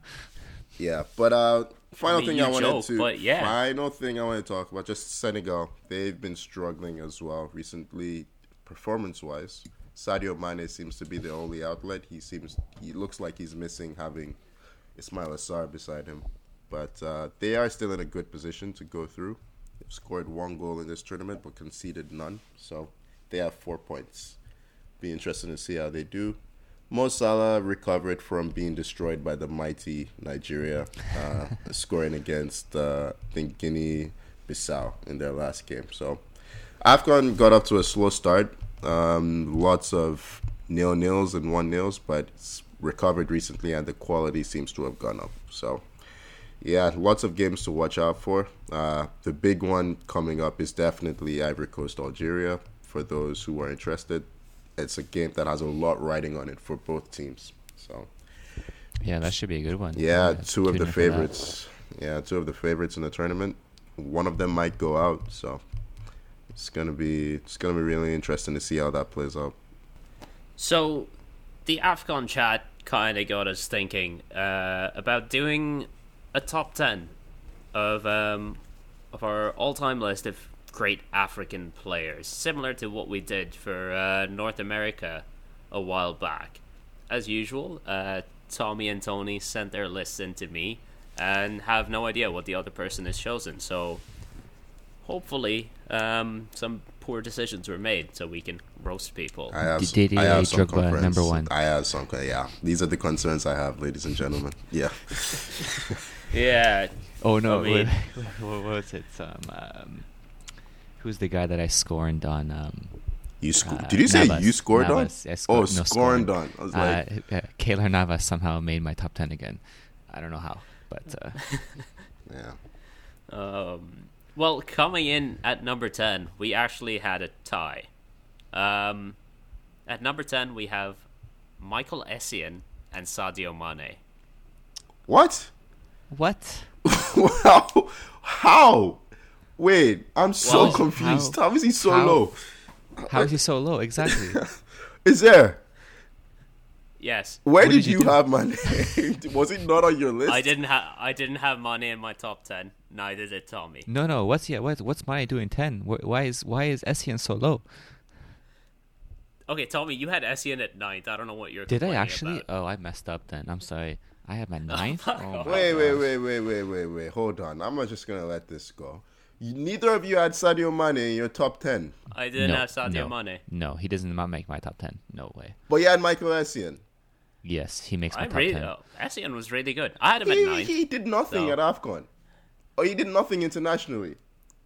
S2: yeah, but uh, final
S1: I mean,
S2: thing I wanted
S1: joke,
S2: to
S1: but yeah.
S2: final thing I want to talk about just Senegal. They've been struggling as well recently, performance wise. Sadio Mane seems to be the only outlet. He seems he looks like he's missing having Ismaila Sarr beside him, but uh, they are still in a good position to go through. They've scored one goal in this tournament but conceded none, so they have four points. Be interesting to see how they do. Mo Salah recovered from being destroyed by the mighty Nigeria, uh, scoring against uh, I think Guinea Bissau in their last game. So Afcon got up to a slow start. Um, lots of nil nils and one nils, but it's recovered recently and the quality seems to have gone up. So yeah, lots of games to watch out for. Uh, the big one coming up is definitely Ivory Coast Algeria. For those who are interested, it's a game that has a lot riding on it for both teams. So
S3: Yeah, that should be a good one.
S2: yeah,
S3: Uh,
S2: two of the
S3: in for that.
S2: favorites. Yeah, two of the favorites in the tournament. One of them might go out, so it's gonna be it's gonna be really interesting to see how that plays out.
S1: So, the AFCON chat kind of got us thinking uh, about doing a top 10 of, um, of our all time list of great African players, similar to what we did for uh, North America a while back. As usual, uh, Tommy and Toni sent their lists in to me and have no idea what the other person has chosen. So, hopefully, um, some poor decisions were made so we can roast people.
S2: I have,
S3: D-
S2: some, I have some
S3: Drogba,
S2: concerns.
S3: number one.
S2: I have some. Yeah, these are the concerns I have, ladies and gentlemen. Yeah.
S1: Yeah,
S3: Oh no!
S1: I mean-
S3: wait, what was it? Um, um, who's the guy that I scorned on? Um,
S2: You sco-
S3: uh,
S2: Did you say
S3: Navas.
S2: you scored
S3: Navas.
S2: on?
S3: I scored-
S2: oh,
S3: no,
S2: scoring
S3: scored.
S2: on. I was like,
S3: uh, uh, Keylor Navas somehow made my top ten again. I don't know how, but uh,
S2: yeah.
S1: Um, well, coming in at number 10, we actually had a tie. Um, at number 10, we have Michael Essien and Sadio Mane.
S2: What?
S3: what?
S2: How? How? Wait, I'm so
S1: Well,
S2: confused.
S3: how-
S2: how is he so
S3: how-
S2: low?
S3: How is he so low? Exactly.
S2: Is there?
S1: Yes,
S2: Where did,
S3: did you
S2: you
S3: do?
S2: have my name? Was it not on your list?
S1: I didn't have I didn't have Mane in my top 10. Neither did Tommy.
S3: no, no. What's yeah? What, what's Mane doing ten? Why is why is Essien so low?
S1: Okay, Tommy, you had Essien at ninth. I don't know what you're.
S3: Did I actually?
S1: about.
S3: Oh, I messed up then. I'm sorry. I have my oh ninth.
S1: fuck
S3: Oh, my
S2: Wait, wait,
S3: gosh.
S2: wait, wait, wait, wait, wait. Hold on. I'm not just gonna let this go. You, neither of you had Sadio Mane in your top ten,
S1: I didn't
S3: no,
S1: have Sadio
S3: no,
S1: Mane.
S3: No, he does not make my top ten. No way.
S2: but you had Michael Essien.
S3: Yes, he makes my
S1: I
S3: top
S1: really,
S3: ten.
S1: oh, Essien was really good. I had him at nine.
S2: he did nothing
S1: So-
S2: at AFCON. Or he did nothing internationally.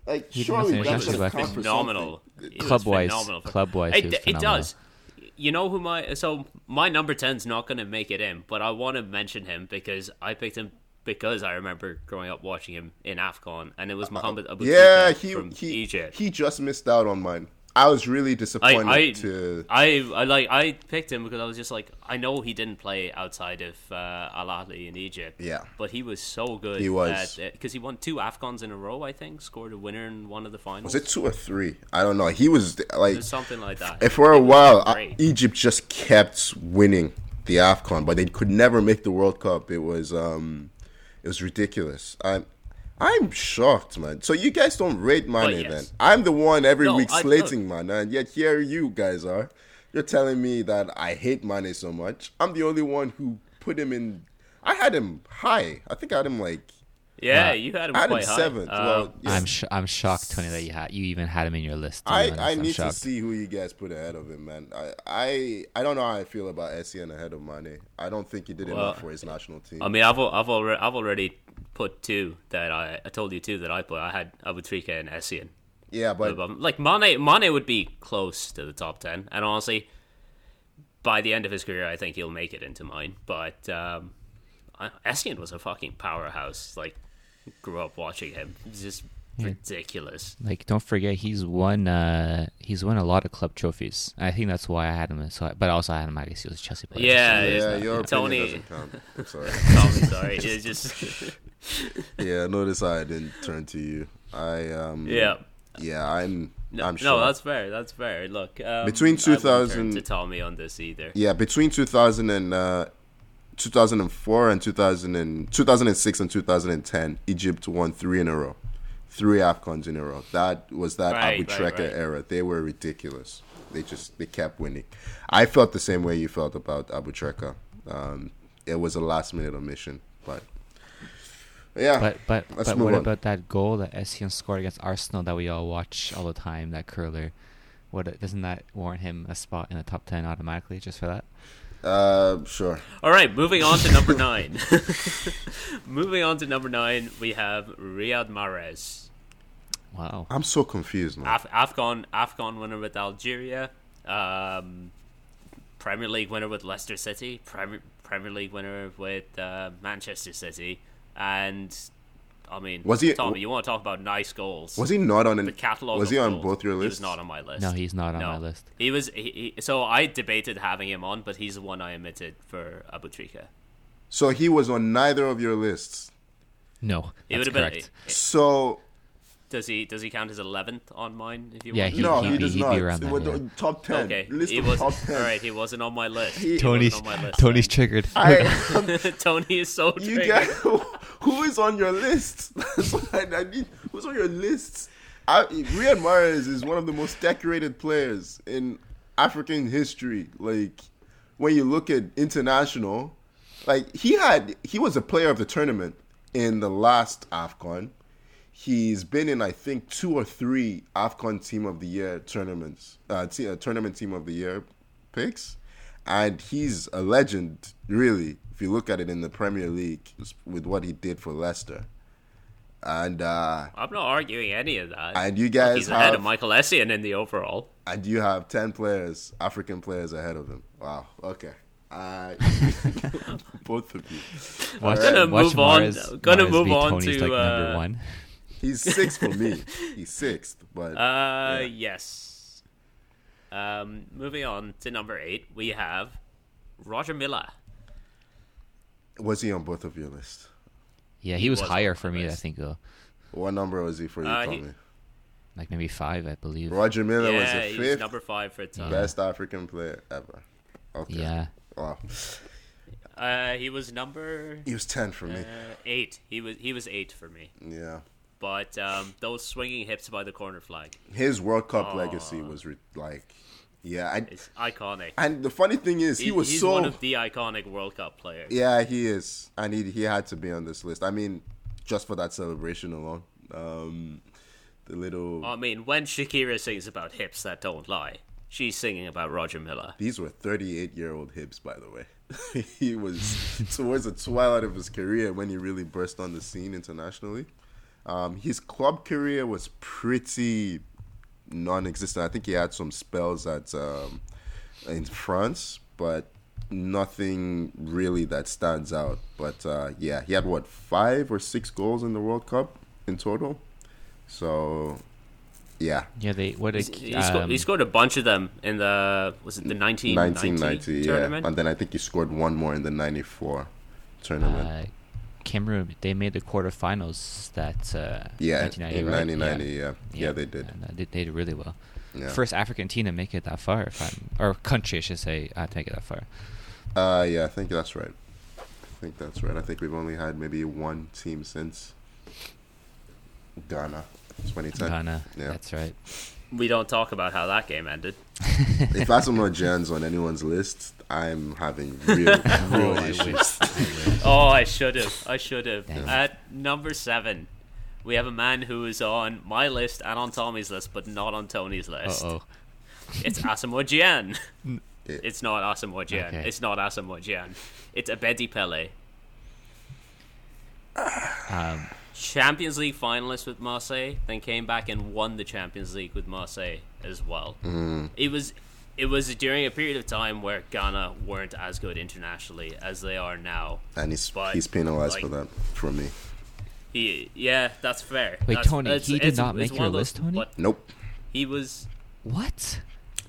S2: Like
S3: He did
S2: surely
S3: nothing
S2: that should
S3: internationally,
S2: have
S3: but I
S2: count for
S1: phenomenal.
S2: something.
S1: He was
S3: Club-wise-
S1: phenomenal
S3: club-wise,
S1: it, it does. You know who my so my number 10's not going to make it in, but I want to mention him because I picked him because I remember growing up watching him in Afcon, and it was Mohamed Abu
S2: Uh, Yeah, he
S1: from
S2: he
S1: Egypt.
S2: he just missed out on mine. I was really disappointed
S1: I,
S2: to.
S1: I, I like I picked him because I was just like I know he didn't play outside of uh, Al Ahly in Egypt.
S2: Yeah.
S1: but he was so good.
S2: He was.
S1: because he won two Afcons in a row. I think scored a winner in one of the finals.
S2: Was it two or three? I don't know. He was like
S1: was something like that.
S2: And for a while, uh,
S1: great.
S2: Egypt just kept winning the Afcon, but they could never make the World Cup. It was um, it was ridiculous. I'm I'm shocked, man. So you guys don't rate Mane oh,
S1: yes.
S2: then? I'm the one every
S1: No,
S2: week
S1: I-
S2: slating man, and yet here you guys are. You're telling me that I hate Mane so much. I'm the only one who put him in. I had him high. I think I had him like
S1: yeah, you had him
S2: I had him
S1: quite high.
S2: seventh.
S1: Uh,
S2: well, yeah.
S3: I'm sh- I'm shocked, Toni, that you had you even had him in your list.
S2: I,
S3: honest.
S2: I
S3: I'm
S2: need
S3: shocked.
S2: to see who you guys put ahead of him, man. I I, I don't know how I feel about Essien ahead of Mane. I don't think he did
S1: Well,
S2: enough for his national team.
S1: I mean, I've I've already I've already put two that I I told you two that I put. I had Aboutrika and Essien.
S2: yeah, but
S1: But, um, like Mane, Mane would be close to the top ten, and honestly, by the end of his career, I think he'll make it into mine. But um, Essien was a fucking powerhouse. Like, grew up watching him. It's just ridiculous.
S3: Like, don't forget, he's won. Uh, he's won a lot of club trophies. I think that's why I had him. So, but also I had him. I guess he was Chelsea player.
S1: Yeah,
S3: so
S1: it is
S2: yeah,
S1: not-
S2: your
S1: Toni-
S2: opinion doesn't count. I'm sorry.
S1: Tommy, sorry, it's just
S2: yeah, notice how I didn't turn to you. I um
S1: yeah.
S2: Yeah, I'm.
S1: No,
S2: I'm
S1: no, that's fair. That's fair. Look, um,
S2: Between
S1: I turn
S2: 2000
S1: to Tommy on this either.
S2: Yeah, between 2000 and uh, 2004 and 2000 and 2006 and 2010, Egypt won three in a row, three Afcons in a row. That was that
S1: Right,
S2: Abu
S1: right, right.
S2: era. They were ridiculous. They just they kept winning. I felt the same way you felt about Aboutrika. Um, it was a last minute omission, but yeah.
S3: But but
S2: Let's
S3: but
S2: move
S3: what
S2: on.
S3: about that goal that Essien scored against Arsenal that we all watch all the time? That curler. What doesn't that warrant him a spot in the top ten automatically just for that?
S2: Uh, sure.
S1: All right, moving on to number nine. moving on to number nine, we have Riyad Mahrez,
S3: Wow.
S2: I'm so confused now.
S1: Af- Afcon Afcon winner with Algeria, um, Premier League winner with Leicester City, Premier Premier League winner with uh, Manchester City, and I mean,
S2: Was he-
S1: Tommy? You want to talk about nice goals?
S2: Was he not on? An,
S1: the catalog?
S2: was he on
S1: goals.
S2: both your
S1: He
S2: lists?
S1: was not on my list.
S3: No, he's not on
S1: No.
S3: my list.
S1: He was. He, he, so I debated having him on, but he's the one I omitted for Aboutrika.
S2: So he was on neither of your lists.
S3: No,
S1: He
S3: that's
S1: would have
S3: correct.
S1: been.
S2: So
S1: Does he? Does he count as eleventh on mine? If you
S3: Yeah,
S1: want?
S3: he-
S2: no, he,
S3: he'd be-
S2: does
S3: he'd be
S2: not.
S3: around
S2: It
S3: that, yeah.
S2: the Top ten.
S1: Okay,
S2: List
S1: he was
S2: top
S1: all
S2: ten.
S1: right. He wasn't on my list.
S2: He-
S1: He
S3: Toni's
S1: wasn't on my list.
S3: Toni's triggered.
S2: I,
S1: um, Toni is so
S2: you
S1: triggered.
S2: get who is on your list? I, I need. Who's on your list? I, Riyad Mahrez is one of the most decorated players in African history. Like when you look at international, like he had, he was a player of the tournament in the last Afcon. He's been in, I think, two or three Afcon Team of the Year tournaments, uh, te- uh, tournament Team of the Year picks, and he's a legend, really. If you look at it in the Premier League, with what he did for Leicester, and uh,
S1: I'm not arguing any of that.
S2: and you guys
S1: He's ahead of Michael Essien in the overall.
S2: and you have ten players, African players ahead of him. Wow. Okay. Uh, both of you.
S3: Watch,
S1: Gonna
S3: watch
S1: move on-
S3: Mahrez-
S1: gonna
S3: Mahrez
S1: move on
S3: Toni's,
S1: to,
S3: like, number
S1: uh,
S3: one.
S2: He's sixth for me. He's sixth, but
S1: Uh,
S2: Yeah.
S1: yes. Um, moving on to number eight, we have Roger Milla.
S2: was he on both of your lists?
S3: Yeah, he,
S1: he
S3: was,
S1: was
S3: higher for
S1: my
S3: me. I think though,
S2: What number was he for you,
S1: Uh,
S2: Tommy?
S1: he-
S3: like maybe five, I believe.
S2: Roger Milla was
S1: yeah,
S2: the
S1: he's
S2: fifth
S1: number five for Tom.
S2: best African player ever. Okay.
S3: Yeah,
S2: Wow.
S1: Uh, he was number
S2: He was ten for me.
S1: uh, eight. He was he was eight for me.
S2: Yeah.
S1: But um, those swinging hips by the corner flag
S2: His World Cup
S1: Oh.
S2: legacy was re- like, yeah. I,
S1: is iconic.
S2: and the funny thing is, he,
S1: He-
S2: was
S1: he's
S2: so
S1: one of the iconic World Cup players.
S2: Yeah, he is, and he he had to be on this list. I mean, just for that celebration alone, um, the little
S1: I mean, when Shakira sings about hips that don't lie, she's singing about Roger Milla.
S2: these were 38 year old hips, by the way. he was towards the twilight of his career when he really burst on the scene internationally. Um, his club career was pretty non-existent. I think he had some spells at um, in France, but nothing really that stands out. But uh, yeah, he had what five or six goals in the World Cup in total. So yeah,
S3: yeah. They what
S1: He,
S3: did
S1: he,
S3: um,
S1: scored, he scored a bunch of them in the was it the 1990,
S2: 1990, yeah,
S1: tournament?
S2: and then I think he scored one more in the '94 tournament.
S3: uh, Cameroon. They made the quarterfinals. That uh,
S2: yeah,
S3: 1990,
S2: in
S3: right?
S2: 1990, yeah. yeah, they did.
S3: And, uh, they, they did really well.
S2: Yeah.
S3: First African team to make it that far, or country, I should say, uh, to make it that far.
S2: Uh, yeah, I think that's right. I think that's right. I think we've only had maybe one team since Ghana, 2010.
S3: Ghana.
S2: Yeah.
S3: That's right.
S1: We don't talk about how that game ended.
S2: if Asamoah Gyan's on anyone's list, I'm having real, real issues.
S3: wish. I wish.
S1: Oh, I should have. I should have. At number seven, we have a man who is on my list and on Tommy's list, but not on Toni's list.
S3: Oh.
S1: It's Asamoah Gyan. It's not Asamoah Gyan.
S3: Okay.
S1: It's not Asamoah Gyan. It's Abedi Pele.
S3: Um,
S1: Champions League finalist with Marseille, then came back and won the Champions League with Marseille as well.
S2: Mm-hmm.
S1: It was it was during a period of time where Ghana weren't as good internationally as they are now.
S2: And he's
S1: But,
S2: he's penalized
S1: like-
S2: for that from me.
S1: He, yeah, that's fair.
S3: Wait,
S1: That's-
S3: Toni,
S1: it's-
S3: he did not make your list, Toni?
S1: but
S2: Nope.
S1: he was
S3: what?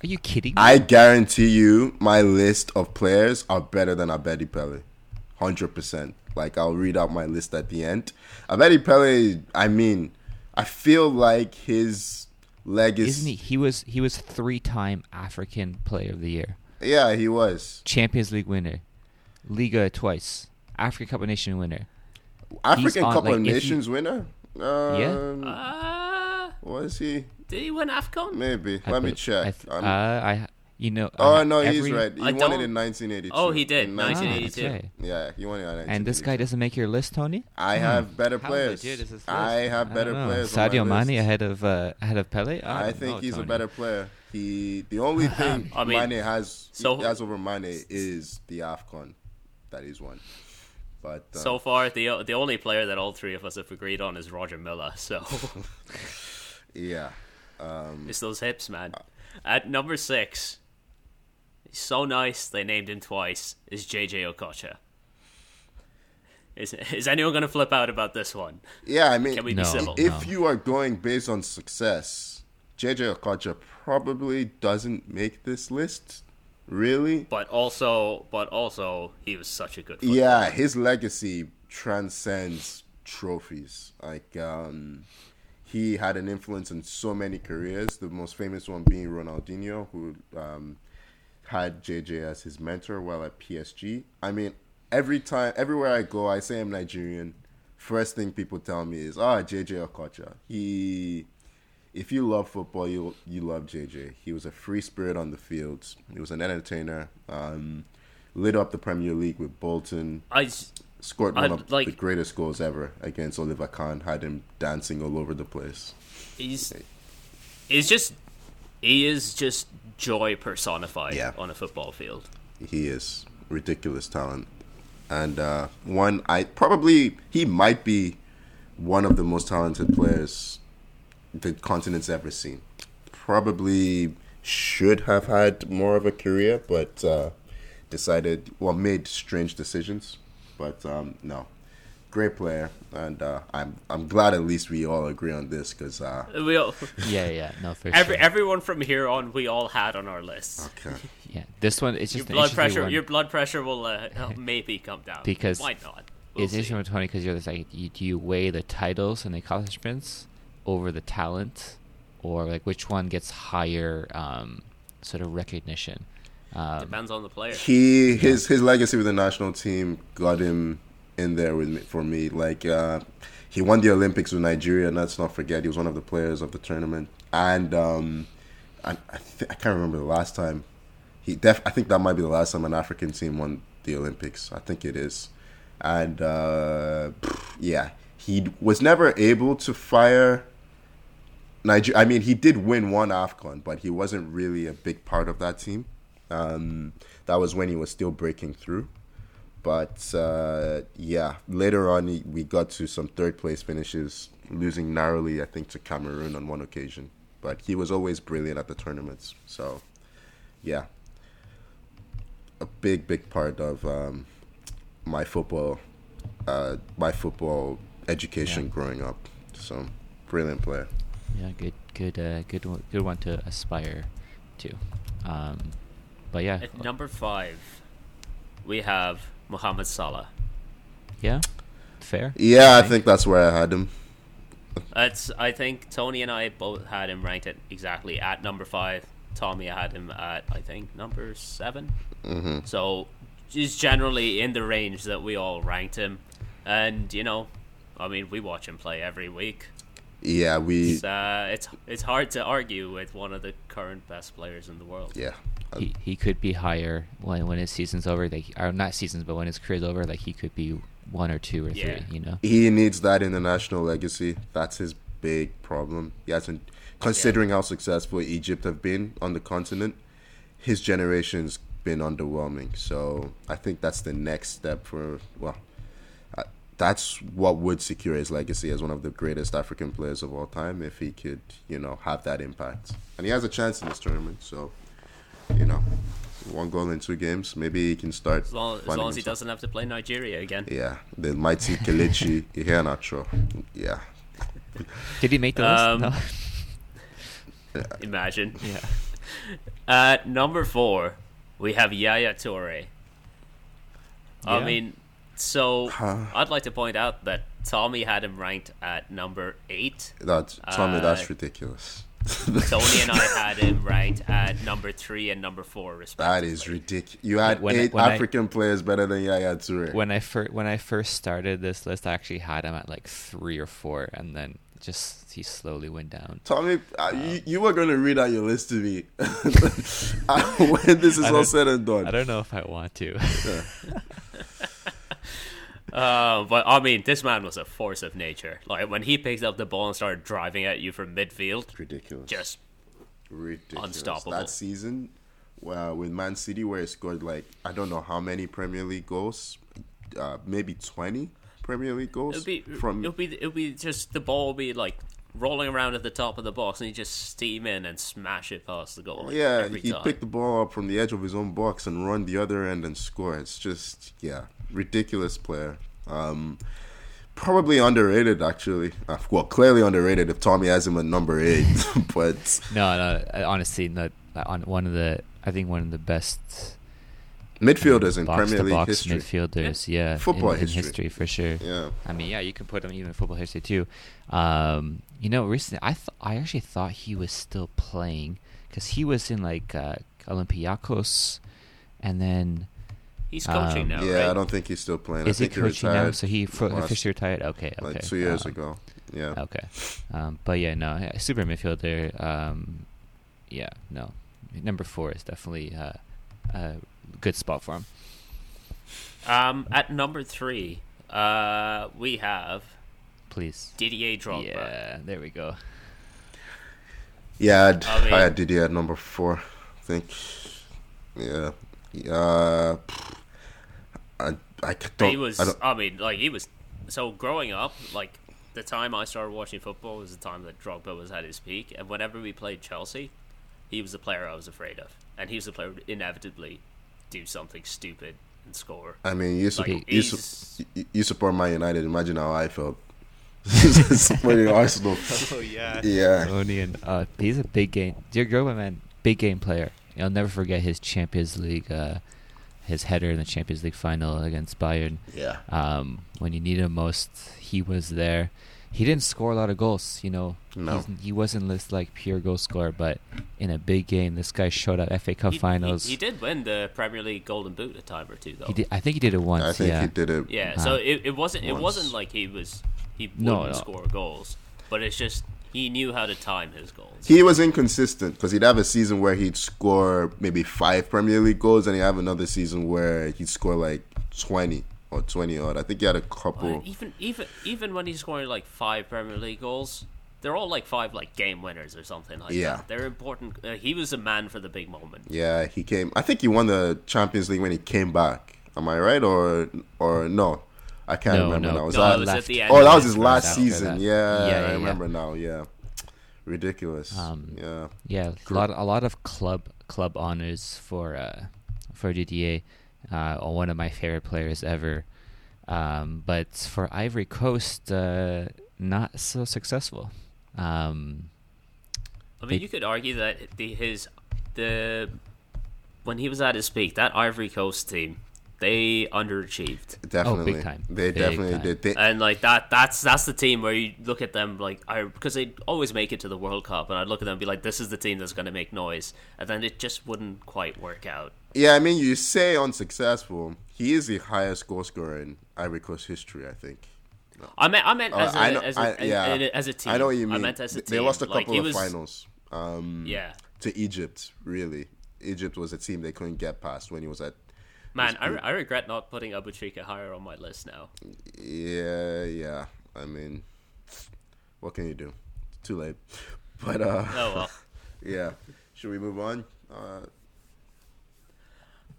S3: Are you kidding me?
S2: I guarantee you, my list of players are better than Abedi Pele, hundred percent. Like I'll read out my list at the end. Abedi Pele, I mean, I feel like his legacy.
S3: Isn't he? He was he was three time African Player of the Year,
S2: Yeah, he was
S3: Champions League winner, Liga twice, African Cup of Nation winner.
S2: African
S3: on,
S2: Cup
S3: like,
S2: of
S3: if you-
S2: Nations winner. Um,
S1: Uh,
S2: was he?
S1: did he win AFCON?
S2: Maybe.
S3: I
S2: Let me check.
S3: I, th-
S2: I'm-
S3: uh, I you know.
S2: oh
S3: I-
S2: no, he's right. He
S1: I
S2: won it
S1: don't-
S2: in 1982.
S1: Oh, he did,
S2: In
S1: 1982.
S2: 1982. Yeah, he won it in 1982.
S3: And this guy doesn't make your list, Toni.
S2: I have better
S3: How
S2: players.
S3: legit is this list?
S2: I have better
S3: don't know.
S2: players. on
S3: Sadio
S2: my list.
S3: Mane ahead of uh, ahead of Pele.
S2: I
S3: don't
S2: think
S3: know,
S2: he's a better player. He the only thing
S1: I mean,
S2: Mane has
S1: so-
S2: he has over Mane is the Afcon that he's won. But uh,
S1: So far, the the only player that all three of us have agreed on is Roger Milla. So
S2: yeah, um,
S1: it's those hips, man. At number six, he's so nice they named him twice. Is JJ Okocha? Is is anyone gonna flip out about this one?
S2: yeah. I mean,
S1: Can we
S3: No.
S1: be civil?
S2: if
S3: No.
S2: you are going based on success, JJ Okocha probably doesn't make this list. Really,
S1: But also, but also, he was such a good.
S2: yeah, his legacy transcends trophies. Like, um, he had an influence in so many careers. The most famous one being Ronaldinho, who um, had JJ as his mentor while at PSG. I mean, every time, everywhere I go, I say I'm Nigerian. First thing people tell me is, "Ah, JJ Okocha." He, if you love football, you you love JJ. He was a free spirit on the field. He was an entertainer. Um, lit up the Premier League with Bolton
S1: I
S2: scored
S1: I-
S2: one of
S1: like-
S2: the greatest goals ever against Oliver Kahn. Had him dancing all over the place.
S1: he's he's just he is just joy personified
S2: Yeah.
S1: on a football field.
S2: He is ridiculous talent, and uh, one I probably he might be one of the most talented players the continent's ever seen. Probably should have had more of a career, but uh, decided well made strange decisions. But um, no, great player, and uh, I'm I'm glad at least we all agree on this because uh,
S1: We all,
S3: Yeah, yeah, no, for
S1: every
S3: sure.
S1: everyone from here on, we all had on our list.
S2: okay.
S3: yeah, this one it's just an
S1: blood pressure,
S3: one.
S1: your blood pressure will uh, maybe come down
S3: Because
S1: why not? We'll
S3: it's
S1: see.
S3: interesting with Toni because you're just like, you, do you weigh the titles and the accomplishments over the talent, or like which one gets higher um, sort of recognition? Um,
S1: Depends on the player.
S2: he his his legacy with the national team got him in there with me for me. Like uh, he won the Olympics with Nigeria, let's not forget he was one of the players of the tournament. And um, I I, th- I can't remember the last time he def I think that might be the last time an African team won the Olympics. I think it is. And uh, yeah, he was never able to fire Niger. I mean, he did win one Afcon, but he wasn't really a big part of that team. Um, that was when he was still breaking through. But uh, yeah, later on, we got to some third place finishes, losing narrowly, I think, to Cameroon on one occasion. But he was always brilliant at the tournaments. So yeah, a big, big part of um, my football, uh, my football education
S3: Yeah.
S2: growing up. So brilliant player.
S3: yeah, good, good, uh, good, one, good one to aspire to. Um, but yeah,
S1: At number five, we have Mohamed Salah.
S3: yeah, fair.
S2: Yeah, I
S3: Okay.
S2: think that's where I had him.
S1: That's I think Toni and I both had him ranked at exactly at number five. Tommy had him at I think number 7
S2: hmm
S1: So he's generally in the range that we all ranked him, and you know, I mean, we watch him play every week.
S2: Yeah, we.
S1: It's uh, it's it's hard to argue with one of the current best players in the world.
S2: Yeah,
S3: He, he could be higher when when his season's over. Like, or not seasons, but when his career's over, like he could be one or two or
S1: Yeah.
S3: three. You know.
S2: he needs that international legacy. That's his big problem. He hasn't, considering how successful Egypt have been on the continent, his generation's been underwhelming. So I think that's the next step for well, that's what would secure his legacy as one of the greatest African players of all time if he could, you know, have that impact. And he has a chance in this tournament. So, you know, one goal in two games, maybe he can start.
S1: As long, as, long as he
S2: himself.
S1: doesn't have to play Nigeria again.
S2: Yeah, the mighty Kelechi Iheanacho. Yeah.
S3: Did he make the
S1: Um,
S3: list?
S1: Imagine.
S3: Yeah.
S1: At number four, we have Yaya Toure. I mean, so
S2: Huh.
S1: I'd like to point out that Tommy had him ranked at number eight.
S2: That's Tommy,
S1: Uh,
S2: that's ridiculous.
S1: Toni and I had him ranked at number three and number four, respectively.
S2: That is ridiculous. You had
S3: When-
S2: eight
S3: when I-
S2: African players better than Yaya Toure.
S3: When I first when I first started this list, I actually had him at like three or four, and then just he slowly went down.
S2: Tommy, uh, you, you were going to read out your list to me Uh, when this is
S3: I
S2: all said and done.
S3: I don't know if I want to.
S1: Uh, but I mean, this man was a force of nature. Like when he picked up the ball and started driving at you from midfield,
S2: Ridiculous.
S1: just
S2: ridiculous.
S1: unstoppable.
S2: That season, well, with Man City, where he scored like I don't know how many Premier League goals, uh, maybe twenty Premier League goals
S1: it'll be
S2: from.
S1: it'll be it'll be just the ball will be like rolling around at the top of the box, and he just steam in and smash it past the goal. like,
S2: yeah, he
S1: time.
S2: picked the ball up from the edge of his own box and run the other end and score. It's just yeah, ridiculous player. Um, probably underrated actually. Uh, well, clearly underrated if Tommy has him at number eight, but
S3: no, no. Honestly, not on one of the. I think one of the best
S2: midfielders in Premier
S3: to
S2: League history.
S3: midfielders. Yeah,
S2: Football
S3: in, in
S2: history.
S3: history for sure.
S2: Yeah.
S3: I mean, yeah, you can put him even in football history too. Um, you know, recently I th- I actually thought he was still playing because he was in like uh, Olympiacos, and then
S1: He's coaching
S3: Um,
S1: now,
S2: yeah,
S1: right?
S2: I don't think he's still playing.
S3: is
S2: I
S3: he
S2: think
S3: coaching now? So he fro-
S2: last-
S3: officially retired. Okay, okay.
S2: like two years
S3: um,
S2: ago. Yeah.
S3: Okay, um, but yeah, no, super midfielder. Um, yeah, no, number four is definitely uh, a good spot for him.
S1: Um, at number three, uh, we have
S3: Please.
S1: Didier Drogba.
S3: Yeah, there we go.
S2: Yeah, I'd,
S1: I mean-
S2: I had Didier at number four. I think. Yeah. Yeah. I I don't.
S1: he was.
S2: I
S1: I,
S2: don't,
S1: mean, like he was. So growing up, like the time I started watching football was the time that Drogba was at his peak, and whenever we played Chelsea, he was the player I was afraid of, and he was the player who would inevitably do something stupid and score.
S2: I mean, you, su-
S1: Like,
S2: you, su- you, you support Man United. Imagine how I felt supporting Arsenal.
S3: Oh yeah.
S2: Yeah.
S3: Toni uh, he's a big game. Dear Drogba, man, big game player. I'll never forget his Champions League, uh, his header in the Champions League final against Bayern.
S2: Yeah.
S3: Um, when you needed him most, he was there. He didn't score a lot of goals, you know.
S2: No.
S3: He's- he wasn't this like pure goal scorer, but in a big game, this guy showed up. FA Cup
S1: He,
S3: finals.
S1: He, he did win the Premier League Golden Boot a time or two, though.
S3: He did. I think he did it once.
S2: I think
S3: yeah.
S2: he did it.
S1: Yeah,
S3: Uh,
S1: so it, it wasn't it wasn't like he was he
S3: No,
S1: wouldn't
S3: no.
S1: score goals, but it's just he knew how to time his goals.
S2: He was inconsistent because he'd have a season where he'd score maybe five Premier League goals, and he'd have another season where he'd score like twenty or twenty odd. I think he had a couple.
S1: But even even even when he's scoring like five Premier League goals, they're all like five like game winners or something like
S2: Yeah.
S1: that. They're important. Uh, he was a man for the big moment.
S2: Yeah, he came. I think he won the Champions League when he came back. Am I right or or no? I can't
S3: No,
S2: remember
S3: no.
S2: now. Was
S1: No,
S2: that?
S1: it was at the end.
S2: oh, that was
S1: his
S2: his last season.
S3: that.
S2: Yeah,
S3: Yeah, yeah,
S2: I
S3: yeah.
S2: remember now. Yeah, ridiculous.
S3: Um,
S2: yeah,
S3: Yeah, a lot, a lot of club club honors for uh, for Didier, uh, one of my favorite players ever. Um, but for Ivory Coast, uh, not so successful. Um,
S1: I mean,
S3: They-
S1: you could argue that the his the when he was at his peak, that Ivory Coast team they underachieved.
S2: definitely.
S3: time.
S2: They
S3: Big
S2: definitely
S3: time.
S2: did. They,
S1: And like that, that's that's the team where you look at them like I because they always make it to the World Cup, and I'd look at them and be like, "This is the team that's going to make noise," and then it just wouldn't quite work out.
S2: yeah, I mean, you say unsuccessful. He is the highest goal scorer in Ivory Coast history. I think.
S1: I meant I meant
S2: Uh,
S1: as a,
S2: I know.
S1: as, a,
S2: I,
S1: as,
S2: yeah,
S1: as a team.
S2: I know what you mean.
S1: I meant as a
S2: They
S1: team.
S2: lost a couple
S1: he
S2: of
S1: was-
S2: finals. Um,
S1: Yeah,
S2: to Egypt, really. Egypt was a team they couldn't get past when he was at.
S1: Man, I, I regret not putting Aboutrika higher on my list now.
S2: Yeah, yeah. I mean, what can you do? Too late. But uh,
S1: Oh well.
S2: yeah. Should we move on? Uh,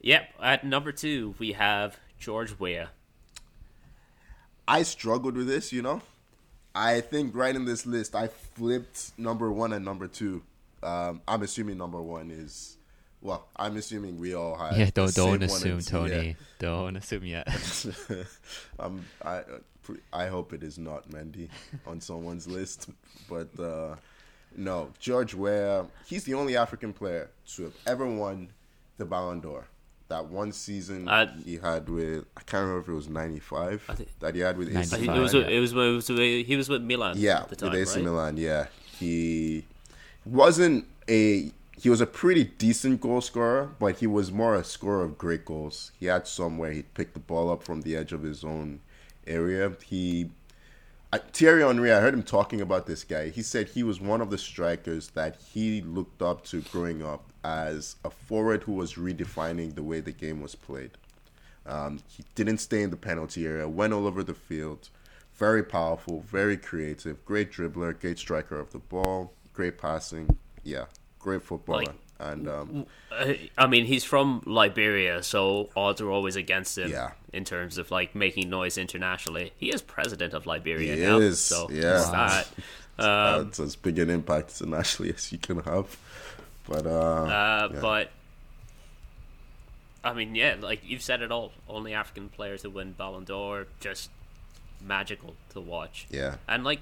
S1: Yep. At number two, we have George Weah.
S2: I struggled with this. You know, I think right in this list, I flipped number one and number two. Um, I'm assuming number one is. Well, I'm assuming we all have.
S3: yeah, don't
S2: same
S3: don't
S2: one
S3: assume,
S2: and two, yeah.
S3: Toni. Don't assume yet.
S2: um, I uh, I hope it is not Mendy on someone's list, but uh, no, George Weah. He's the only African player to have ever won the Ballon d'Or. That one season
S1: Uh,
S2: he had with I can't remember if it was ninety five
S1: think-
S2: that he had with AC
S3: 95.
S1: It was
S2: Milan.
S1: it was, it was he was with Milan.
S2: Yeah,
S1: at the time,
S2: with AC
S1: right?
S2: Milan. Yeah, he wasn't a he was a pretty decent goal scorer, but he was more a scorer of great goals. He had some where he'd pick the ball up from the edge of his own area. He Thierry Henry, I heard him talking about this guy. He said he was one of the strikers that he looked up to growing up as a forward who was redefining the way the game was played. Um, he didn't stay in the penalty area, went all over the field. Very powerful, very creative, great dribbler, great striker of the ball, great passing. Yeah, great footballer.
S1: Like-
S2: and um,
S1: I mean, he's from Liberia, so odds are always against him.
S2: Yeah.
S1: In terms of like making noise internationally, he is president of Liberia
S2: He
S1: now.
S2: is,
S1: So
S2: yeah.
S1: there's that. Um,
S2: that's as big an impact internationally as you can have. But uh,
S1: Uh,
S2: yeah.
S1: But I mean, yeah, like you've said it all. Only African players who win Ballon d'Or, just magical to watch.
S2: yeah,
S1: And like,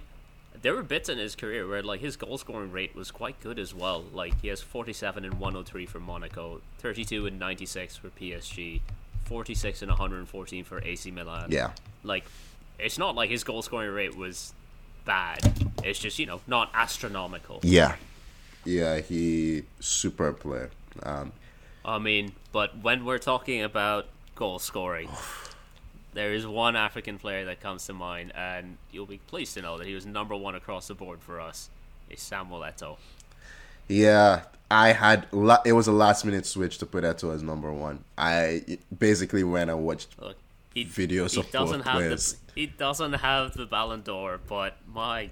S1: there were bits in his career where like his goal scoring rate was quite good as well. Like he has 47 and 103 for Monaco, 32 and 96 for PSG, 46 and 114 for AC Milan.
S2: yeah,
S1: Like, it's not like his goal scoring rate was bad. It's just you know not astronomical.
S2: yeah, yeah. He super player. Um,
S1: I mean, but when we're talking about goal scoring, there is one African player that comes to mind, and you'll be pleased to know that he was number one across the board for us. Is Samuel Eto'o.
S2: Yeah, I had la- it was a last minute switch to put Eto as number one. I basically went and watched
S1: Look, he,
S2: Videos
S1: he
S2: of
S1: doesn't
S2: both
S1: have
S2: players.
S1: the he doesn't have the Ballon d'Or, but my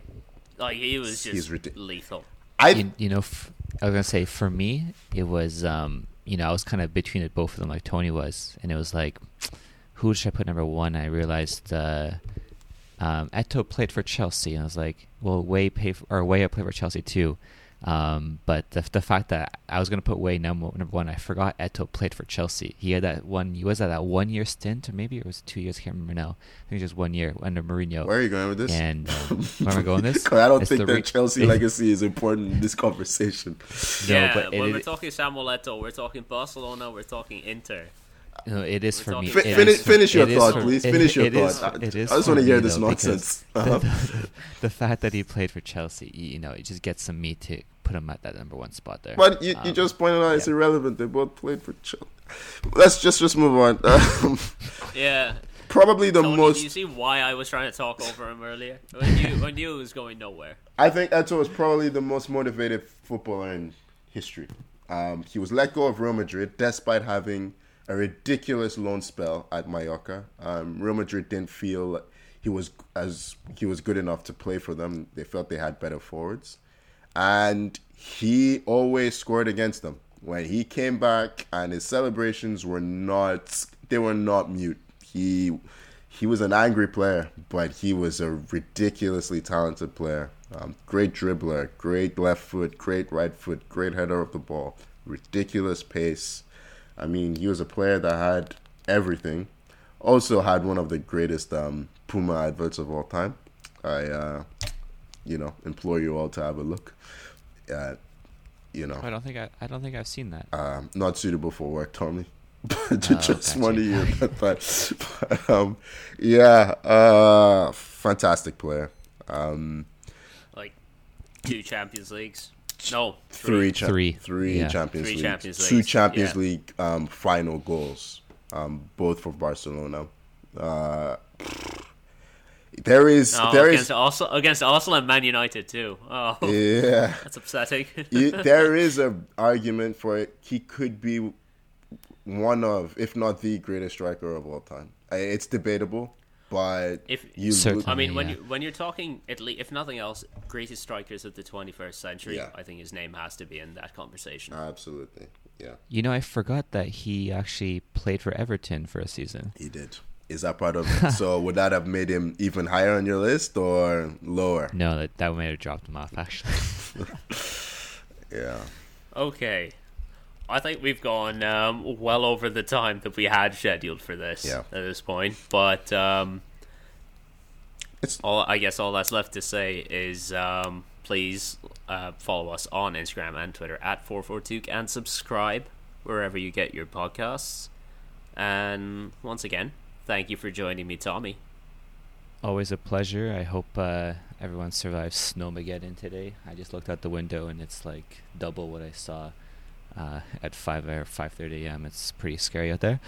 S1: like he was
S2: He's
S1: just
S2: ridic-
S1: lethal.
S2: I
S3: you, you know, f- I was gonna say for me, it was um, you know, I was kind of between it, both of them, like Tony was, and it was like, who should I put number one? I realized uh, um, Eto'o played for Chelsea, and I was like, well, Weah pay for, or Weah I played for Chelsea too. Um, but the the fact that I was gonna put Weah number number one, I forgot Eto'o played for Chelsea. He had that one. He was at that one year stint, or maybe it was two years. I can't remember now. I think it was just one year under Mourinho.
S2: where are you going with this?
S3: And um, where am I going with this?
S2: 'Cause I don't
S3: It's
S2: think that
S3: re-
S2: Chelsea legacy is important in this conversation.
S3: No,
S1: yeah,
S3: but it-
S1: when we're talking Samuel Eto'o, we're talking Barcelona, we're talking Inter.
S3: No, it is for me.
S1: talking-
S2: Fi-
S3: It
S2: finish,
S3: for-
S2: finish your thought,
S3: for-
S2: please.
S3: it-
S2: Finish your
S3: it is-
S2: thought. I-
S3: it is
S2: I just wanna hear
S3: me,
S2: this
S3: though,
S2: nonsense. Uh-huh.
S3: The, the fact that he played for Chelsea, you you know, it just gets some me to put him at that number one spot there.
S2: But you, you
S3: Um,
S2: just pointed out it's
S3: yeah.
S2: irrelevant. They both played for Chelsea. Let's just just move on. Um,
S1: Yeah,
S2: probably the
S1: Toni,
S2: most.
S1: do you see why I was trying to talk over him earlier? I knew, I knew it was going nowhere.
S2: I think Eto'o is probably the most motivated footballer in history. Um, he was let go of Real Madrid despite having a ridiculous loan spell at Mallorca. Um, Real Madrid didn't feel he was as he was good enough to play for them. They felt they had better forwards, and he always scored against them. When he came back, and his celebrations were not they were not mute. He he was an angry player, but he was a ridiculously talented player. Um, great dribbler, great left foot, great right foot, great header of the ball, ridiculous pace. I mean, he was a player that had everything. Also had one of the greatest um, Puma adverts of all time. I, uh, you know, implore you all to have a look. Uh, you know,
S3: I don't think I, I don't think I've seen that.
S2: um, not suitable for work, Tommy.
S3: Oh,
S2: just one of you. But, but, um, yeah, uh, fantastic player. Um,
S1: Like two Champions Leagues. No,
S2: three, cha-
S3: Three.
S2: three
S3: Yeah.
S2: Champions
S1: Three
S2: League,
S1: Champions
S2: two Champions
S1: yeah.
S2: League um, final goals, um, both for Barcelona. Uh, there is,
S1: Oh,
S2: there
S1: against
S2: is,
S1: Arsenal, against Arsenal and Man United too. Oh,
S2: yeah.
S1: that's upsetting.
S2: you, there is an argument for it. He could be one of, if not the greatest striker of all time. It's debatable, but
S1: If-
S2: you look,
S1: I mean when
S3: yeah.
S1: you when you're talking, at least, if nothing else, greatest strikers of the 21st century,
S2: Yeah.
S1: I think his name has to be in that conversation.
S2: absolutely, yeah,
S3: You know, I forgot that he actually played for Everton for a season.
S2: he did. Is that part of it? so would that have made him even higher on your list or lower?
S3: No, that that might have dropped him off actually.
S2: Yeah,
S1: Okay. I think we've gone um, well over the time that we had scheduled for this
S2: Yeah.
S1: at this point. But um,
S2: It's-
S1: all I guess all that's left to say is um, please uh, follow us on Instagram and Twitter at 44Touque and subscribe wherever you get your podcasts. And once again, thank you for joining me, Tommy.
S3: Always a pleasure. I hope uh, everyone survived Snowmageddon today. I just looked out the window and it's like double what I saw uh, at five or five thirty a.m. It's pretty scary out there.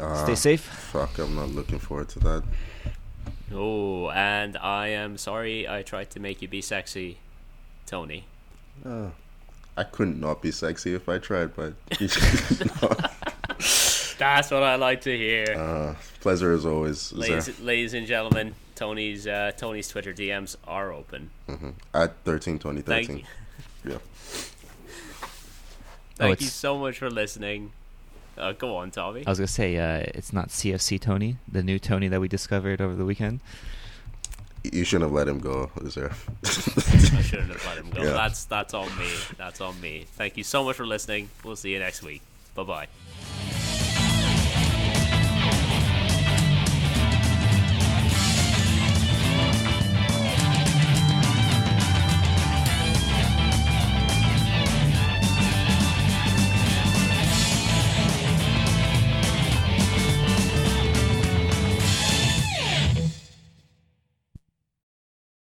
S2: Uh,
S3: Stay safe.
S2: Fuck, I'm not looking forward to that.
S1: Oh, and I am sorry I tried to make you be sexy, Toni.
S2: Uh, I couldn't not be sexy if I tried, but
S1: That's what I like to hear.
S2: uh, pleasure as always. Is
S1: ladies, ladies and gentlemen, Toni's uh, Tony's Twitter DMs are open.
S2: Mhm. At 13, 20,
S1: Thank
S2: 13.
S1: you.
S2: Yeah.
S1: Thank you so much for listening. Uh, go on, Tommy.
S3: I was gonna say uh, it's not CFC Toni, the new Toni that we discovered over the weekend.
S2: You shouldn't have let him go, is there?
S1: I shouldn't have let him go.
S2: Yeah.
S1: That's that's on me. That's on me. Thank you so much for listening. We'll see you next week. Bye bye.